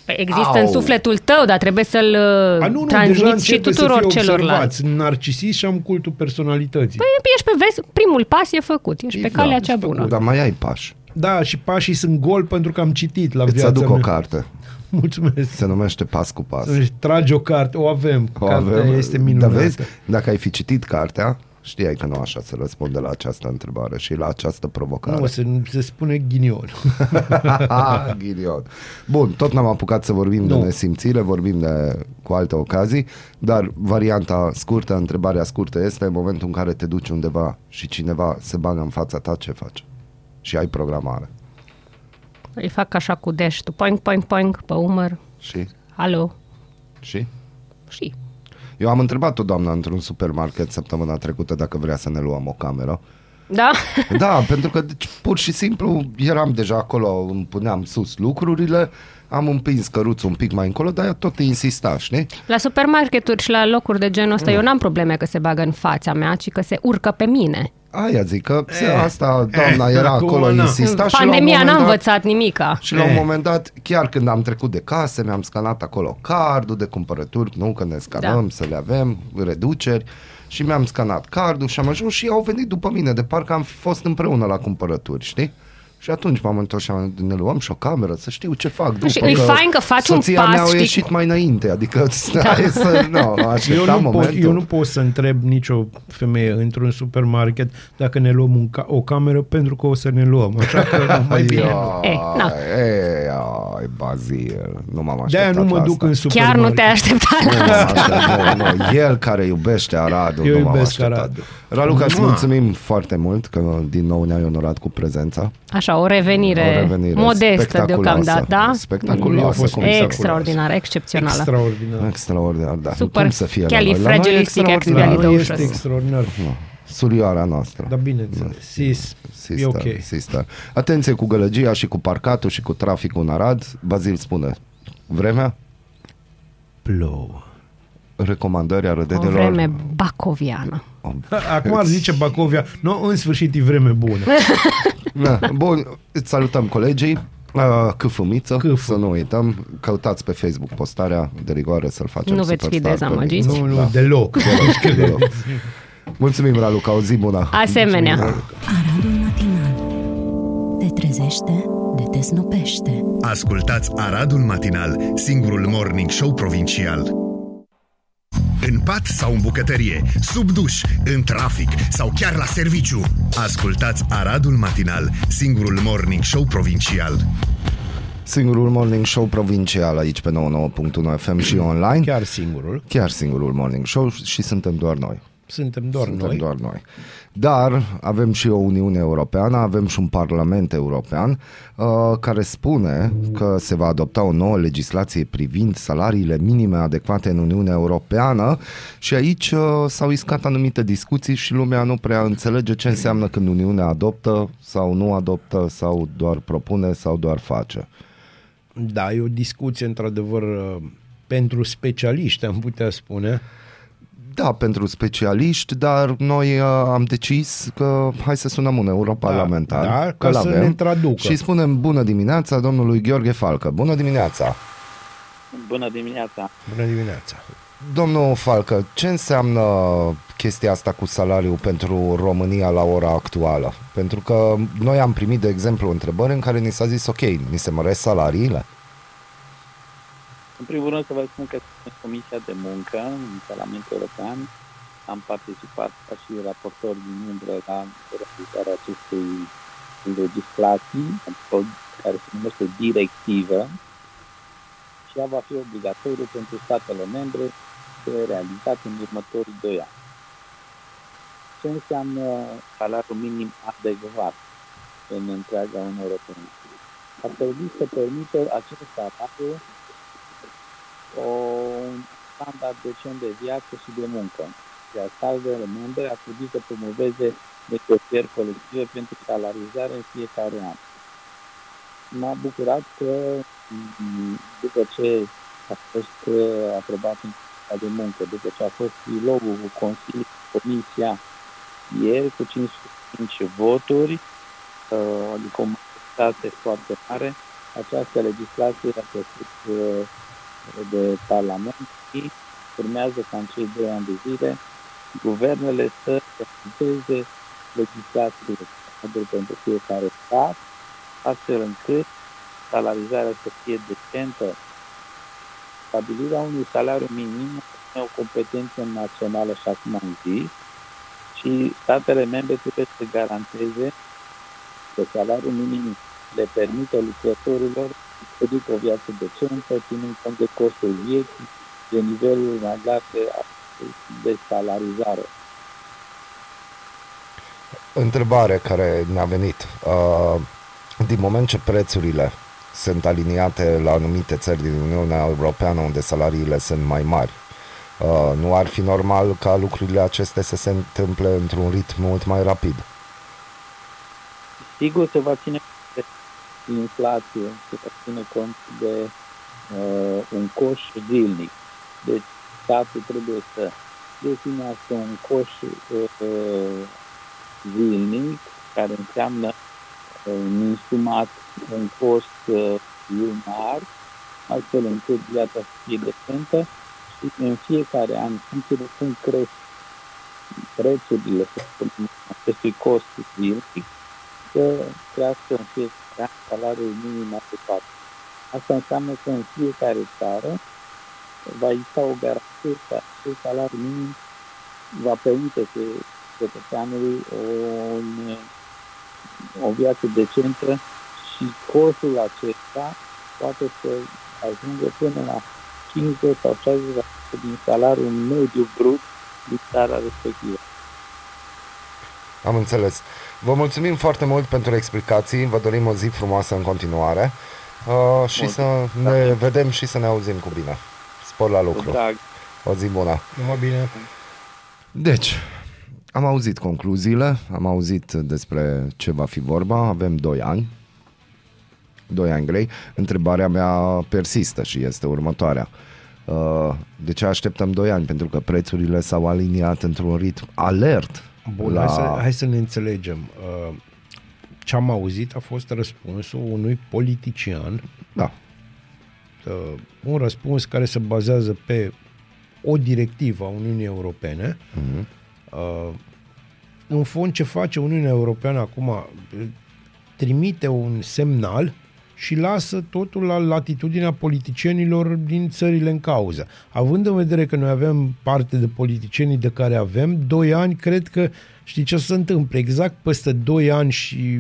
Păi există Au. în sufletul tău, dar trebuie să-l A, nu, nu, deja transmiți și începe tuturor să fie celorlalți. observați. Sunt narcisist și am cultul personalității. Păi ești pe vezi, primul pas e făcut, ești pe E calea da, cea e bună. făcut. Dar mai ai pași. Da, și pașii sunt gol pentru că am citit la Îți viața aduc o mea. carte. Mulțumesc. Se numește Pas cu Pas. Deci, tragi o carte, o avem. O Cartea avem. este Dar minunată. vezi, dacă ai fi citit cartea, știai că nu așa se răspunde la această întrebare și la această provocare. Nu, se, se spune ghinion. Ghinion. Bun, tot n-am apucat să vorbim de Nu. nesimțire, vorbim de cu alte ocazii, dar varianta scurtă, întrebarea scurtă este în momentul în care te duci undeva și cineva se bagă în fața ta, ce faci? Și ai programare. Îi fac așa cu dash tu poing, poing, poing, pe umăr. Și? Alo. Și? Și. Eu am întrebat o doamnă într-un supermarket săptămâna trecută dacă vrea să ne luăm o cameră. Da? Da, pentru că deci, pur și simplu eram deja acolo, îmi puneam sus lucrurile, am împins căruțul un pic mai încolo, dar ea tot insista, știi? La supermarketuri și la locuri de genul ăsta, eu n-am probleme că se bagă în fața mea, ci că se urcă pe mine. Aia zic că Eh, eh, asta, doamna eh, era acum acolo, na. insista și la un Pandemia moment n-a dat, învățat nimica. Și la un Eh. moment dat, chiar când am trecut de case, mi-am scanat acolo cardul de cumpărături, nu că ne scanăm, Da. să le avem, reduceri, și mi-am scanat cardul și am ajuns și au venit după mine, de parcă am fi fost împreună la cumpărături, știi? Și atunci m-am întors și am ne luăm și o cameră să știu ce fac după Și e fain că faci un soția pas, mea a știi, ieșit cu- mai înainte, adică stai să, nu, Eu așteptam nu, pot, momentul. eu nu pot să întreb nicio femeie într-un supermarket dacă ne luăm un ca- o cameră pentru că o să ne luăm. Așa că nu, mai bine. nu. Eh, na. Ai, Vai, Bazil, nu m-am De-aia așteptat nu mă la duc asta. în supermarket. Chiar nu te aștepta Nu la m-am așteptat, nu, nu. El care iubește Aradul, Eu nu m-am iubesc așteptat. Aradul. Raluca, îți Mua. mulțumim foarte mult că din nou ne-ai onorat cu prezența. Așa, o revenire, O revenire modestă spectaculoasă. deocamdată, da? Spectaculoasă. A fost cum se cuvine. Extraordinar, excepțională. Extraordinar. Extraordinar, da. Super Cum să fie la noi? La noi e califragilistic La extraordinar. noi expialidocious. este extraordinar. Surioara noastră. Dar bineînțeles, sis, Sister, e ok. sister. Atenție cu gălăgia și cu parcatul și cu traficul în Arad. Bazil spune, vremea, Plouă. Recomandări a O râdenilor. vreme bacoviană. Acum ar zice Bacovia, nu, în sfârșit e vreme bună. Da, bun, îți salutăm colegii. Uh, Câfâmiță, Câfu. să nu uităm, căutați pe Facebook postarea de rigoare să-l facem Nu veți fi superstar pe dezamăgiți. Niță. Nu, nu, deloc. Deloc. Mulțumim, Raluca, o zi bună. Asemenea. Aradul matinal Te trezește, de te snopește Ascultați Aradul Matinal, singurul morning show provincial. În pat sau în bucătărie, sub duș, în trafic sau chiar la serviciu. Ascultați Aradul Matinal, singurul morning show provincial. Singurul morning show provincial aici pe 99.1 FM și online. Chiar singurul. Chiar singurul morning show și suntem doar noi. Suntem doar Suntem noi. doar noi. Dar avem și o Uniune Europeană, avem și un Parlament European uh, care spune că se va adopta o nouă legislație privind salariile minime adecvate în Uniunea Europeană și aici uh, s-au iscat anumite discuții și lumea nu prea înțelege ce înseamnă când Uniunea adoptă sau nu adoptă sau doar propune sau doar face. Da, e o discuție într-adevăr uh, pentru specialiști, am putea spune. Da, pentru specialiști, dar noi uh, am decis că hai să sunăm un europarlamentar. Da, da, că ca să l-avem, ne traducă. Și spunem bună dimineața domnului Gheorghe Falcă. Bună dimineața! Bună dimineața! Bună dimineața. Domnul Falcă, ce înseamnă chestia asta cu salariul pentru România la ora actuală? Pentru că noi am primit, de exemplu, întrebări în care ni s-a zis, ok, ni se măresc salariile? În primul rând să vă spun că în Comisia de Muncă în Parlamentul European am participat ca și raportor din umbră la realizarea acestei legislații care se numește directivă și ea va fi obligatoriu pentru statele membre de realizat în următorii doi ani. Ce înseamnă salariul minim adecvat în întreaga Uniune Europeană? Ar trebui să permită acest salariu un standard decent de viață și de muncă. Iar statele membre ar trebui să promoveze negocieri colective pentru salarizare în fiecare an. M-a bucurat că m, după ce a fost uh, aprobat în Comisia de muncă, după ce a fost trilogul cu Consiliul Comisia ieri cu 55 voturi, uh, adică o majoritate foarte mare, această legislație a trecut uh, de Parlament și urmează ca în cei doi ani de zile guvernele să realizeze legislațiile pentru fiecare stat, astfel încât salarizarea să fie decentă. Stabilirea unui salariu minim este o competență națională, așa cum am zis, și statele membre trebuie să garanteze că salariul minim le permite lucrătorilor să ducă o viață decentă, ținând cont de costul vieții, de nivelul mai larg de, de salarizare. Întrebare care ne-a venit. Uh, din moment ce prețurile sunt aliniate la anumite țări din Uniunea Europeană unde salariile sunt mai mari, uh, nu ar fi normal ca lucrurile acestea să se întâmple într-un ritm mult mai rapid? Sigur se va ține de inflație, se va ține cont de uh, un coș zilnic. Deci statul trebuie să definească un coș uh, zilnic, care înseamnă uh, un insumat, un cost uh, lunar, astfel încât viața să fie decentă și în fiecare an, în funcție de cum cresc prețurile să spunem, acestui cost zilnic, să crească în fiecare an salariul minim adecvat. Asta înseamnă că în fiecare țară va exista o garanție că acest salariu minim va permite că cetățeanului o, o viață decentă și costul acesta poate să ajungă până la 50 sau 60% din salariul mediu brut din țara respectivă. Am înțeles. Vă mulțumim foarte mult pentru explicații, vă dorim o zi frumoasă în continuare uh, și Mult. să ne vedem și să ne auzim cu bine. Spor la lucru. Cu drag. O zi bună. Numai bine. Deci, am auzit concluziile, am auzit despre ce va fi vorba, avem 2 ani, 2 ani grei. Întrebarea mea persistă și este următoarea. Uh, De ce așteptăm 2 ani? Pentru că prețurile s-au aliniat într-un ritm alert. Bun, la... hai, să, hai să ne înțelegem. Uh, Ce am auzit a fost răspunsul unui politician, Da, uh, un răspuns care se bazează pe o directivă a Uniunii Europene. Mhm. Uh, În fond, ce face Uniunea Europeană acum? uh, Trimite un semnal și lasă totul la latitudinea politicienilor din țările în cauză. Având în vedere că noi avem parte de politicienii de care avem, doi ani, cred că știi ce o să se întâmple? Exact peste doi ani și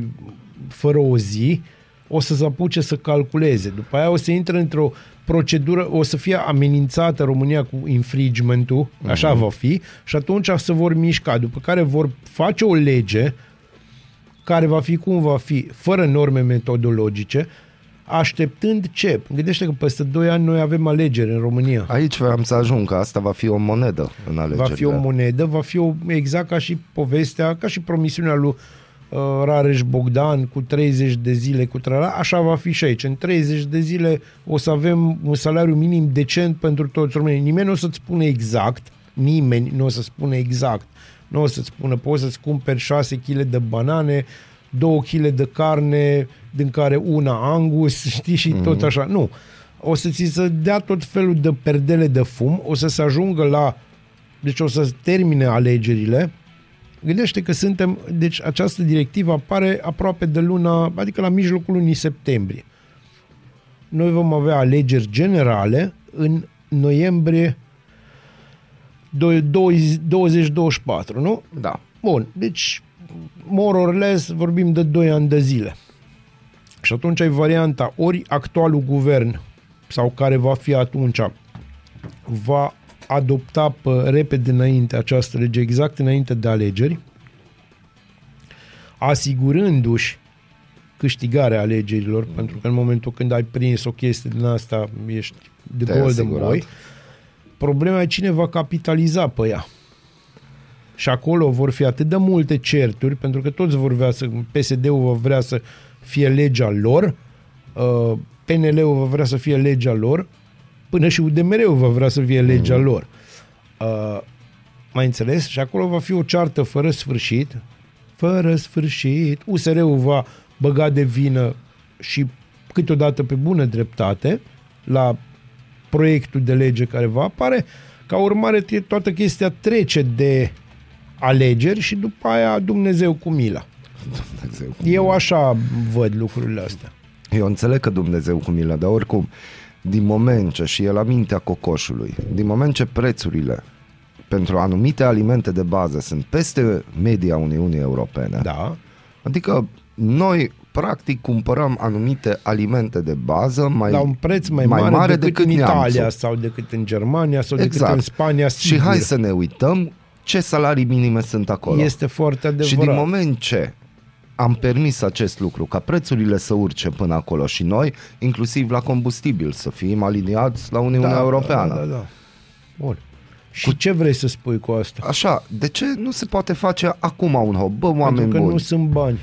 fără o zi, o să se apuce să calculeze. După aia o să intre într-o procedură, o să fie amenințată România cu infringementul, așa va fi, și atunci se vor mișca, după care vor face o lege care va fi cum va fi, fără norme metodologice, așteptând ce? Gândește că peste 2 ani noi avem alegeri în România. aici vreau să ajung, că asta va fi o monedă în Va alegerile. fi o monedă, va fi o, exact ca și povestea, ca și promisiunea lui uh, Rareș Bogdan cu 30 de zile cu trala, așa va fi și aici. În 30 de zile o să avem un salariu minim decent pentru toți românii. Nimeni nu o să-ți spune exact, nimeni nu o să spună exact. Nu o să-ți spună, poți să-ți cumperi 6 kg de banane, 2 kg de carne, din care una angus, știi, și tot așa. Nu. O să ți se dea tot felul de perdele de fum, o să se ajungă la deci o să termine alegerile. Gândește că suntem, deci această directivă apare aproape de luna, adică la mijlocul lunii septembrie. Noi vom avea alegeri generale în noiembrie 2024, nu? Da. Bun, deci more or less vorbim de 2 ani de zile. Și atunci ai varianta ori actualul guvern sau care va fi atunci va adopta pe repede înainte această lege, exact înainte de alegeri, asigurându-și câștigarea alegerilor, pentru că în momentul când ai prins o chestie din asta, ești de Te-ai golden asigurat. boy. Problema e cine va capitaliza pe ea. Și acolo vor fi atât de multe certuri, pentru că toți vor vrea să, PSD-ul va vrea să fie legea lor, uh, PNL-ul va vrea să fie legea lor, până și UDMR-ul va vrea să fie legea Mhm. lor. Uh, mai înțeles? Și acolo va fi o ceartă fără sfârșit, fără sfârșit. USR-ul va băga de vină și câteodată pe bună dreptate la proiectul de lege care va apare. Ca urmare, tie- toată chestia trece de alegeri și după aia Dumnezeu cu mila. Dumnezeu. Eu așa văd lucrurile astea. Eu înțeleg că Dumnezeu cu milă, dar oricum, din moment ce și e la mintea cocoșului, din moment ce prețurile pentru anumite alimente de bază sunt peste media Uniunii Europene, Da. adică noi practic cumpărăm anumite alimente de bază mai, La un preț mai, mai mare, mare decât, decât în Italia neamțul. sau decât în Germania sau decât Exact. în Spania. Și Sigur. hai să ne uităm ce salarii minime sunt acolo. Este foarte adevărat. Și din moment ce am permis acest lucru, ca prețurile să urce până acolo și noi, inclusiv la combustibil, să fim aliniați la Uniunea Europeană. Da, da, da. Bun. Și cu ce vrei să spui cu asta? Așa, de ce nu se poate face acum un hop? Bă, oameni Pentru că buni, nu sunt bani.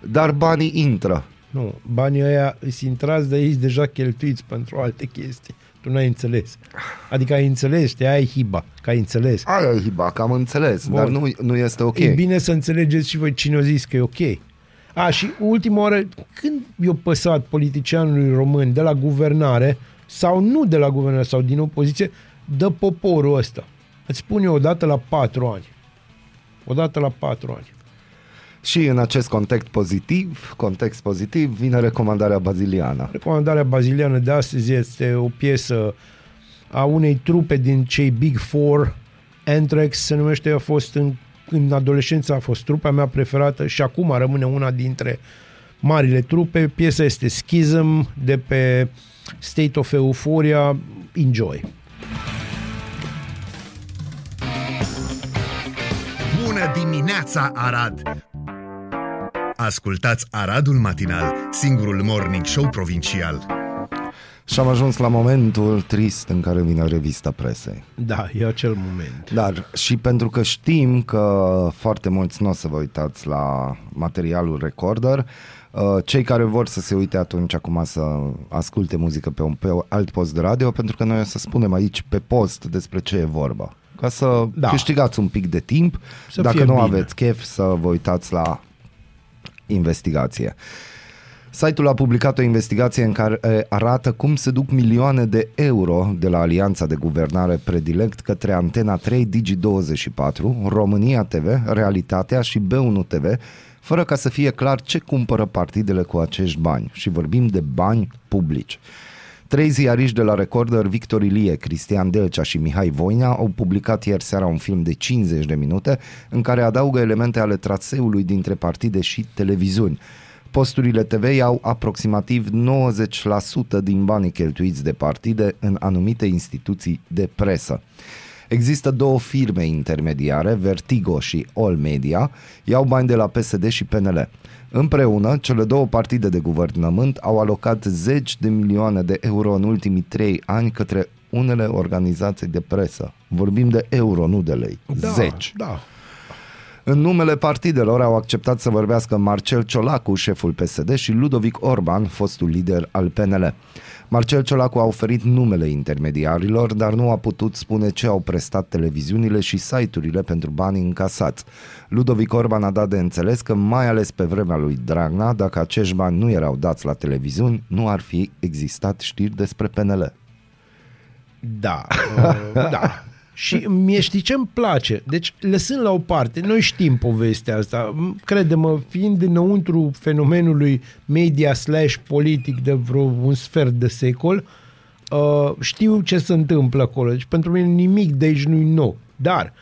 dar banii intră. Nu, banii ăia îți intrați de aici deja cheltuiți pentru alte chestii. Tu n-ai înțeles. Adică ai înțeles, știi, aia e hiba, că ai înțeles. Aia e hiba, că am înțeles, Bun. dar nu, nu este ok. E bine să înțelegeți și voi cine a zis că e ok. A, și ultima oară, când i-a păsat politicianului român de la guvernare, sau nu de la guvernare, sau din opoziție, de poporul ăsta? Îți spun eu, odată la patru ani. Odată la patru ani. Și în acest context pozitiv, context pozitiv, vine recomandarea baziliană. Recomandarea baziliană de astăzi este o piesă a unei trupe din cei Big Four. Anthrax se numește, a fost în, în adolescență, a fost trupa mea preferată și acum rămâne una dintre marile trupe. Piesa este Schism de pe State of Euphoria. Enjoy! Bună dimineața, Arad! Ascultați Aradul Matinal, singurul morning show provincial. Și am ajuns la momentul trist în care vine revista presei. Da, e acel moment. Dar și pentru că știm că foarte mulți nu o să vă uitați la materialul recorder, uh, cei care vor să se uite atunci acum să asculte muzică pe un pe alt post de radio, pentru că noi o să spunem aici pe post despre ce e vorba. Ca să Da. da. câștigați un pic de timp, Să dacă fie nu bine. aveți chef să vă uitați la investigație. Site-ul a publicat o investigație în care eh, arată cum se duc milioane de euro de la Alianța de Guvernare Predilect către Antena 3 Digi24, România TV, Realitatea și B1 TV, fără ca să fie clar ce cumpără partidele cu acești bani. Și vorbim de bani publici. Trei ziariști de la Recorder, Victor Ilie, Cristian Delcea și Mihai Voina, au publicat ieri seara un film de 50 de minute în care adaugă elemente ale traseului dintre partide și televiziuni. Posturile TV iau aproximativ 90% din banii cheltuiți de partide în anumite instituții de presă. Există două firme intermediare, Vertigo și All Media, iau bani de la PSD și PNL. Împreună, cele două partide de guvernământ au alocat zeci de milioane de euro în ultimii trei ani către unele organizații de presă. Vorbim de euro, nu de lei. Da, Zeci. Da. În numele partidelor au acceptat să vorbească Marcel Ciolacu, șeful PSD, și Ludovic Orban, fostul lider al PNL. Marcel Ciolacu a oferit numele intermediarilor, dar nu a putut spune ce au prestat televiziunile și site-urile pentru banii încasați. Ludovic Orban a dat de înțeles că, mai ales pe vremea lui Dragnea, dacă acești bani nu erau dați la televiziuni, nu ar fi existat știri despre PNL. Da, uh, da. Și mie știi ce îmi place? Deci, lăsând la o parte, noi știm povestea asta. M- Crede-mă, fiind înăuntru fenomenului media slash politic de vreo un sfert de secol, uh, știu ce se întâmplă acolo. Deci, pentru mine nimic de aici nu-i nou. Dar,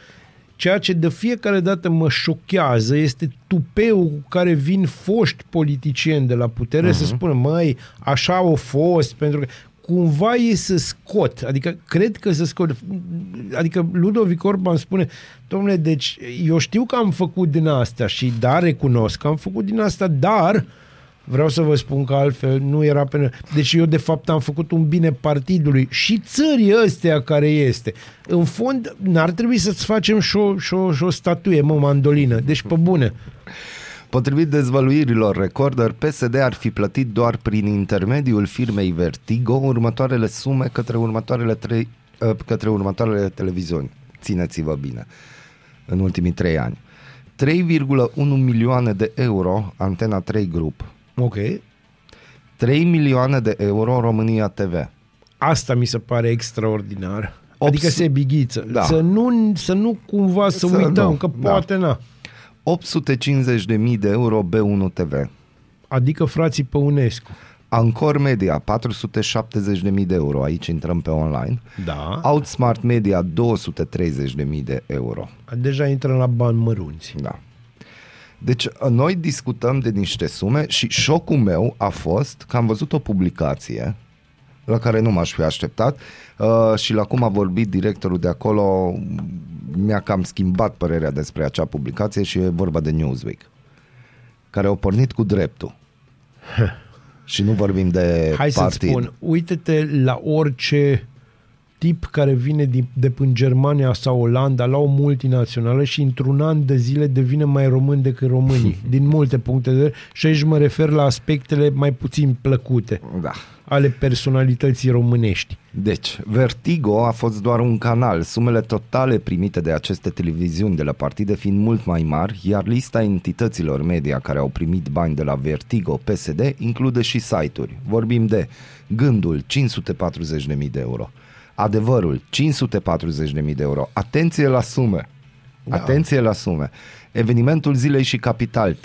ceea ce de fiecare dată mă șochează este tupeul cu care vin foști politicieni de la putere uh-huh. să spună, măi, așa au fost, pentru că cumva e să scot, adică cred că să scot, adică Ludovic Orban spune, domnule, deci eu știu că am făcut din asta și da, recunosc că am făcut din asta, dar vreau să vă spun că altfel nu era pe... Deci eu de fapt am făcut un bine partidului și țării ăstea care este. În fond, n-ar trebui să-ți facem și o, și o, și o statuie, mă, mandolină. Deci pe bune. Potrivit dezvăluirilor Recorder, PSD ar fi plătit doar prin intermediul firmei Vertigo următoarele sume către următoarele, trei, uh, către următoarele televiziuni. Țineți-vă bine. În ultimii trei ani. 3,1 milioane de euro Antena 3 Group. Ok. 3 milioane de euro România TV. Asta mi se pare extraordinar. Opt- Adică se bighiță. Da. Să, nu, să nu cumva să, Să uităm, nu, că da. poate na. 850.000 de euro B1 TV. Adică frații pe UNESCO. Ancor Media 470.000 de euro, aici intrăm pe online. Da. Outsmart Media 230.000 de euro. Deja intră la bani mărunți. Da. Deci noi discutăm de niște sume și șocul meu a fost că am văzut o publicație la care nu m-aș fi așteptat uh, și la cum a vorbit directorul de acolo mi-a cam schimbat părerea despre acea publicație și e vorba de Newsweek care au pornit cu dreptul. și nu vorbim de Hai să partid. spun, uite-te la orice tip care vine din, de până Germania sau Olanda la o multinațională și într-un an de zile devine mai român decât românii, din multe puncte de vedere și aici mă refer la aspectele mai puțin plăcute Da. ale personalității românești. Deci, Vertigo a fost doar un canal, sumele totale primite de aceste televiziuni de la partide fiind mult mai mari, iar lista entităților media care au primit bani de la Vertigo PSD include și site-uri. Vorbim de Gândul 540.000 de euro, Adevărul 540.000 de euro. Atenție la sume! Da. Atenție la sume! Evenimentul zilei și capital 395.000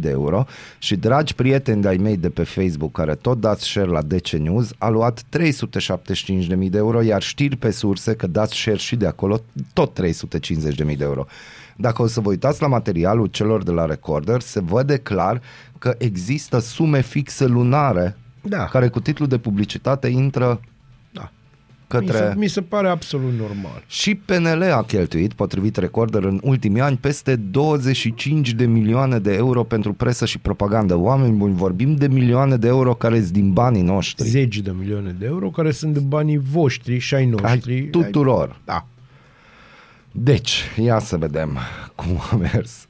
de euro și dragi prieteni de-ai mei de pe Facebook care tot dați share la DC News a luat 375.000 de euro iar știri pe surse că dați share și de acolo tot 350.000 de euro. Dacă o să vă uitați la materialul celor de la Recorder, se vede clar că există sume fixe lunare Da. care cu titlul de publicitate intră Da. Către... Mi, se, mi se pare absolut normal. Și PNL a cheltuit, potrivit Recorder, în ultimii ani peste 25 de milioane de euro pentru presă și propagandă. Oameni buni, vorbim de milioane de euro care sunt din banii noștri. Zeci de milioane de euro care sunt de banii voștri și ai noștri. Ai tuturor. Da. Deci, ia să vedem cum a mers.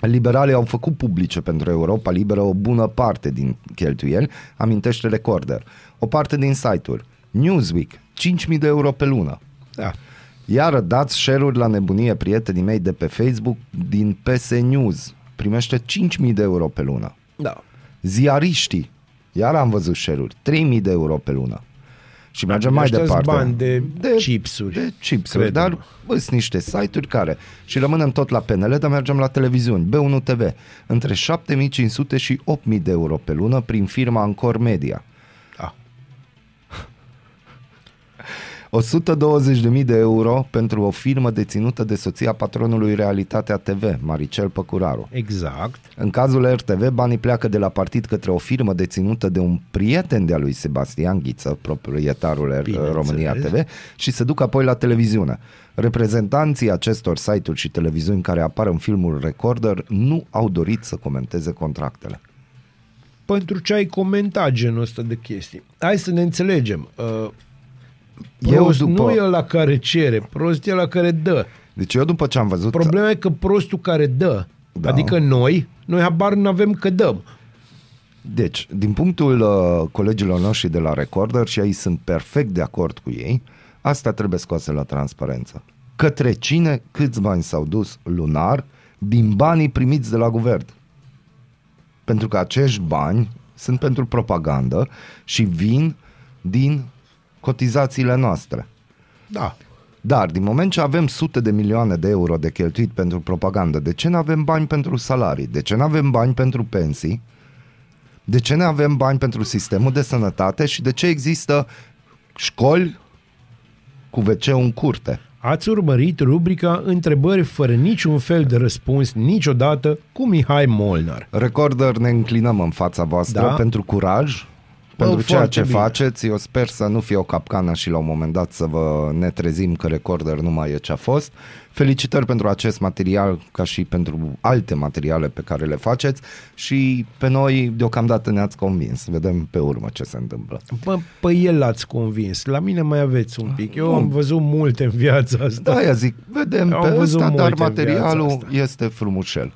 Liberalii au făcut publice pentru Europa Liberă o bună parte din cheltuieli, amintește Recorder. O parte din site-uri. Newsweek, 5.000 de euro pe lună. Da. Iar dați share-uri la nebunie prietenii mei de pe Facebook din PS News. Primește 5.000 de euro pe lună. Da. Ziariștii, iar am văzut share-uri, 3.000 de euro pe lună. Și mergem mai Ăștia-s departe. bani de, de chipsuri. De chipsuri, Crede-mă. dar sunt niște site-uri care și rămânem tot la PNL, dar mergem la televiziuni. B1 TV, între 7500 și 8000 de euro pe lună prin firma Ancor Media. 120.000 de euro pentru o firmă deținută de soția patronului Realitatea TV, Maricel Păcuraru. Exact. În cazul RTV, banii pleacă de la partid către o firmă deținută de un prieten de-a lui Sebastian Ghiță, proprietarul R- Bineînțeles. România TV, și se duc apoi la televiziune. Reprezentanții acestor site-uri și televiziuni care apar în filmul Recorder nu au dorit să comenteze contractele. Pentru ce ai comentat genul ăsta de chestii? Hai să ne înțelegem. Uh, Eu prost după- nu e la care cere, prost e la care dă. Deci eu după ce am văzut... Problema e că prostul care dă, Da. da. adică noi, noi habar nu avem că dăm. Deci, din punctul uh, colegilor noștri de la Recorder și ei sunt perfect de acord cu ei, asta trebuie scoase la transparență. Către cine, câți bani s-au dus lunar din banii primiți de la guvern. Pentru că acești bani sunt pentru propagandă și vin din cotizațiile noastre. Da. Dar din moment ce avem sute de milioane de euro de cheltuit pentru propagandă, de ce nu avem bani pentru salarii? De ce nu avem bani pentru pensii? De ce nu avem bani pentru sistemul de sănătate și de ce există școli cu wc în curte? Ați urmărit rubrica Întrebări fără niciun fel de răspuns niciodată cu Mihai Molnar. Recorder ne înclinăm în fața voastră Da. pentru curaj, pentru ceea foarte ce bine. faceți. Eu sper să nu fie o capcană și la un moment dat să vă ne trezim că Recorder nu mai e ce a fost. Felicitări pentru acest material ca și pentru alte materiale pe care le faceți și pe noi deocamdată ne-ați convins. Vedem pe urmă ce se întâmplă. Bă, pe el l-ați convins. La mine mai aveți un pic. Eu am văzut multe în viața asta. Da, aia zic, vedem Am pe văzut ăsta, multe dar în viața materialul asta. este frumușel.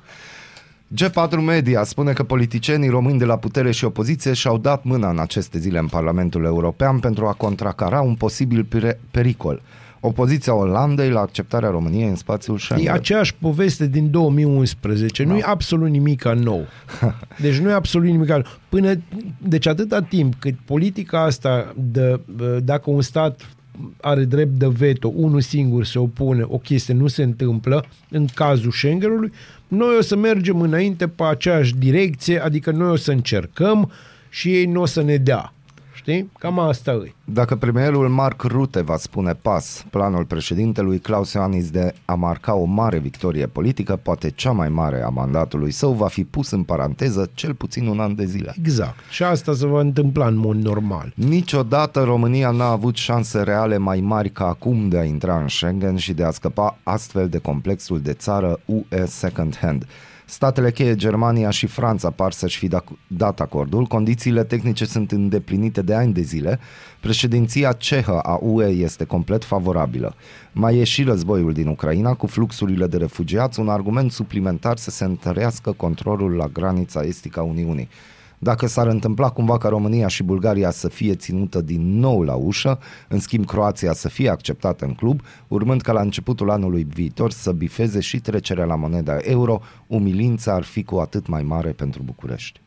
G4 Media spune că politicienii români de la putere și opoziție și-au dat mâna în aceste zile în Parlamentul European pentru a contracara un posibil pire- pericol. Opoziția Olandei la acceptarea României în spațiul E Schengen. aceeași poveste din 2011. Nu e absolut nimic nou. Deci nu e absolut nimic nou. Până, deci atâta timp cât politica asta, de, dacă un stat are drept de veto, unul singur se opune, o chestie nu se întâmplă, în cazul Schengenului, noi o să mergem înainte pe aceeași direcție, adică noi o să încercăm și ei nu o să ne dea. Știi? Cam asta e. Dacă premierul Mark Rutte va spune pas planul președintelui Claus Iohannis de a marca o mare victorie politică, poate cea mai mare a mandatului său, va fi pus în paranteză cel puțin un an de zile. Exact. Și asta se va întâmpla în mod normal. Niciodată România n-a avut șanse reale mai mari ca acum de a intra în Schengen și de a scăpa astfel de complexul de țară UE second hand. Statele cheie, Germania și Franța par să-și fi da- dat acordul, condițiile tehnice sunt îndeplinite de ani de zile, președinția cehă a UE este complet favorabilă. Mai e și războiul din Ucraina cu fluxurile de refugiați, un argument suplimentar să se întărească controlul la granița estică a Uniunii. Dacă s-ar întâmpla cumva ca România și Bulgaria să fie ținută din nou la ușă, în schimb Croația să fie acceptată în club, urmând ca la începutul anului viitor să bifeze și trecerea la moneda euro, umilința ar fi cu atât mai mare pentru București.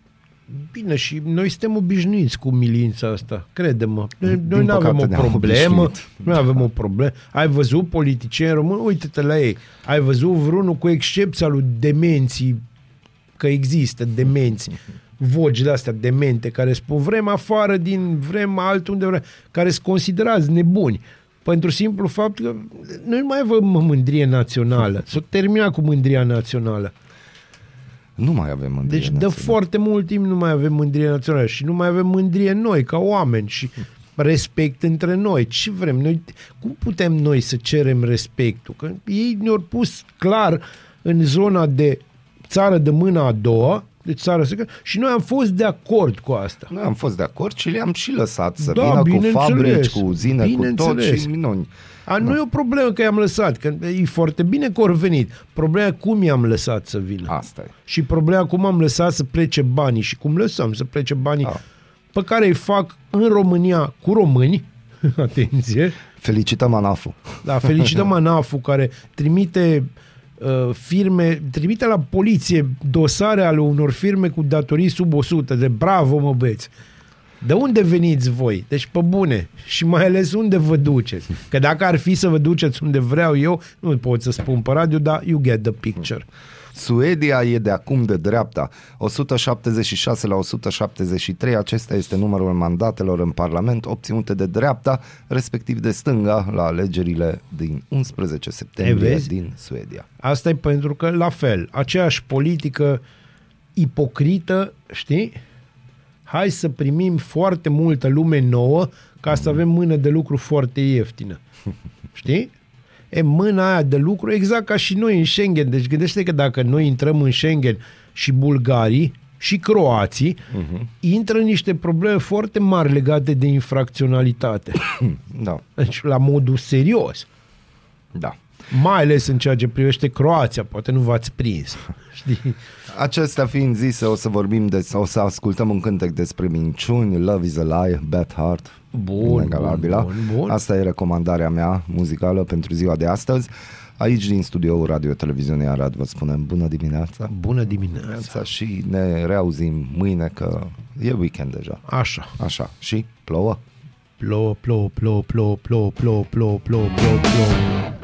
Bine, și noi suntem obișnuiți cu milința asta, crede-mă. Noi, Din noi nu avem păcate o ne-am problemă, obișnuit. nu avem o problemă. Ai văzut politicieni români? Uite-te la ei. Ai văzut vreunul cu excepția lui demenții, că există demenți, voci de astea demente care spun vrem afară din, vrem altunde, vrem, care sunt considerați nebuni. Pentru simplu fapt că noi nu mai avem mândrie națională. S-a terminat cu mândria națională. Nu mai avem mândrie Deci de națională. foarte mult timp nu mai avem mândrie națională și nu mai avem mândrie noi ca oameni și respect între noi. Ce vrem? Noi, cum putem noi să cerem respectul? Că ei ne-au pus clar în zona de țară de mâna a doua, de țară secretă, și noi am fost de acord cu asta. Noi am fost de acord și le-am și lăsat să Da, vină cu bineînțeles. fabrici, cu uzine, cu tot Bineînțeles. și minuni. A, nu e o problemă că i-am lăsat, că e foarte bine că au venit. Problema e cum i-am lăsat să vină. Asta e. Și problema cum am lăsat să plece banii și cum lăsăm să plece banii Da. pe care îi fac în România cu români, atenție, Felicităm ANAF-ul. da, felicităm ANAF-ul care trimite uh, firme, trimite la poliție dosare ale unor firme cu datorii sub 100, de bravo mă băieți. De unde veniți voi? Deci pe bune. Și mai ales unde vă duceți? Că dacă ar fi să vă duceți unde vreau eu, nu pot să spun pe radio, dar you get the picture. Suedia e de acum de dreapta. 176 la 173, acesta este numărul mandatelor în Parlament obținute de dreapta, respectiv de stânga, la alegerile din 11 septembrie vezi? din Suedia. Asta e pentru că, la fel, aceeași politică ipocrită, știi? Hai să primim foarte multă lume nouă ca să avem mână de lucru foarte ieftină. Știi? E mâna aia de lucru exact ca și noi în Schengen. Deci gândește că dacă noi intrăm în Schengen și bulgarii și croații, uh-huh. intră în niște probleme foarte mari legate de infracționalitate. Da, Deci la modul serios. da. Mai ales în ceea ce privește Croația, poate nu v-ați prins. Știi? Acestea fiind zise, o să vorbim, de, o să ascultăm un cântec despre minciuni, Love is a Lie, Bad Heart, Bun, Inegalabilă. bun, bun, bun. Asta e recomandarea mea muzicală pentru ziua de astăzi. Aici din studioul Radio Televiziunii Arad vă spunem bună dimineața. Bună dimineața. dimineața și ne reauzim mâine că e weekend deja. Așa. Așa. Și plouă? Plouă, plouă, plouă, plouă, plouă, plouă, plouă, plouă, plouă, plouă.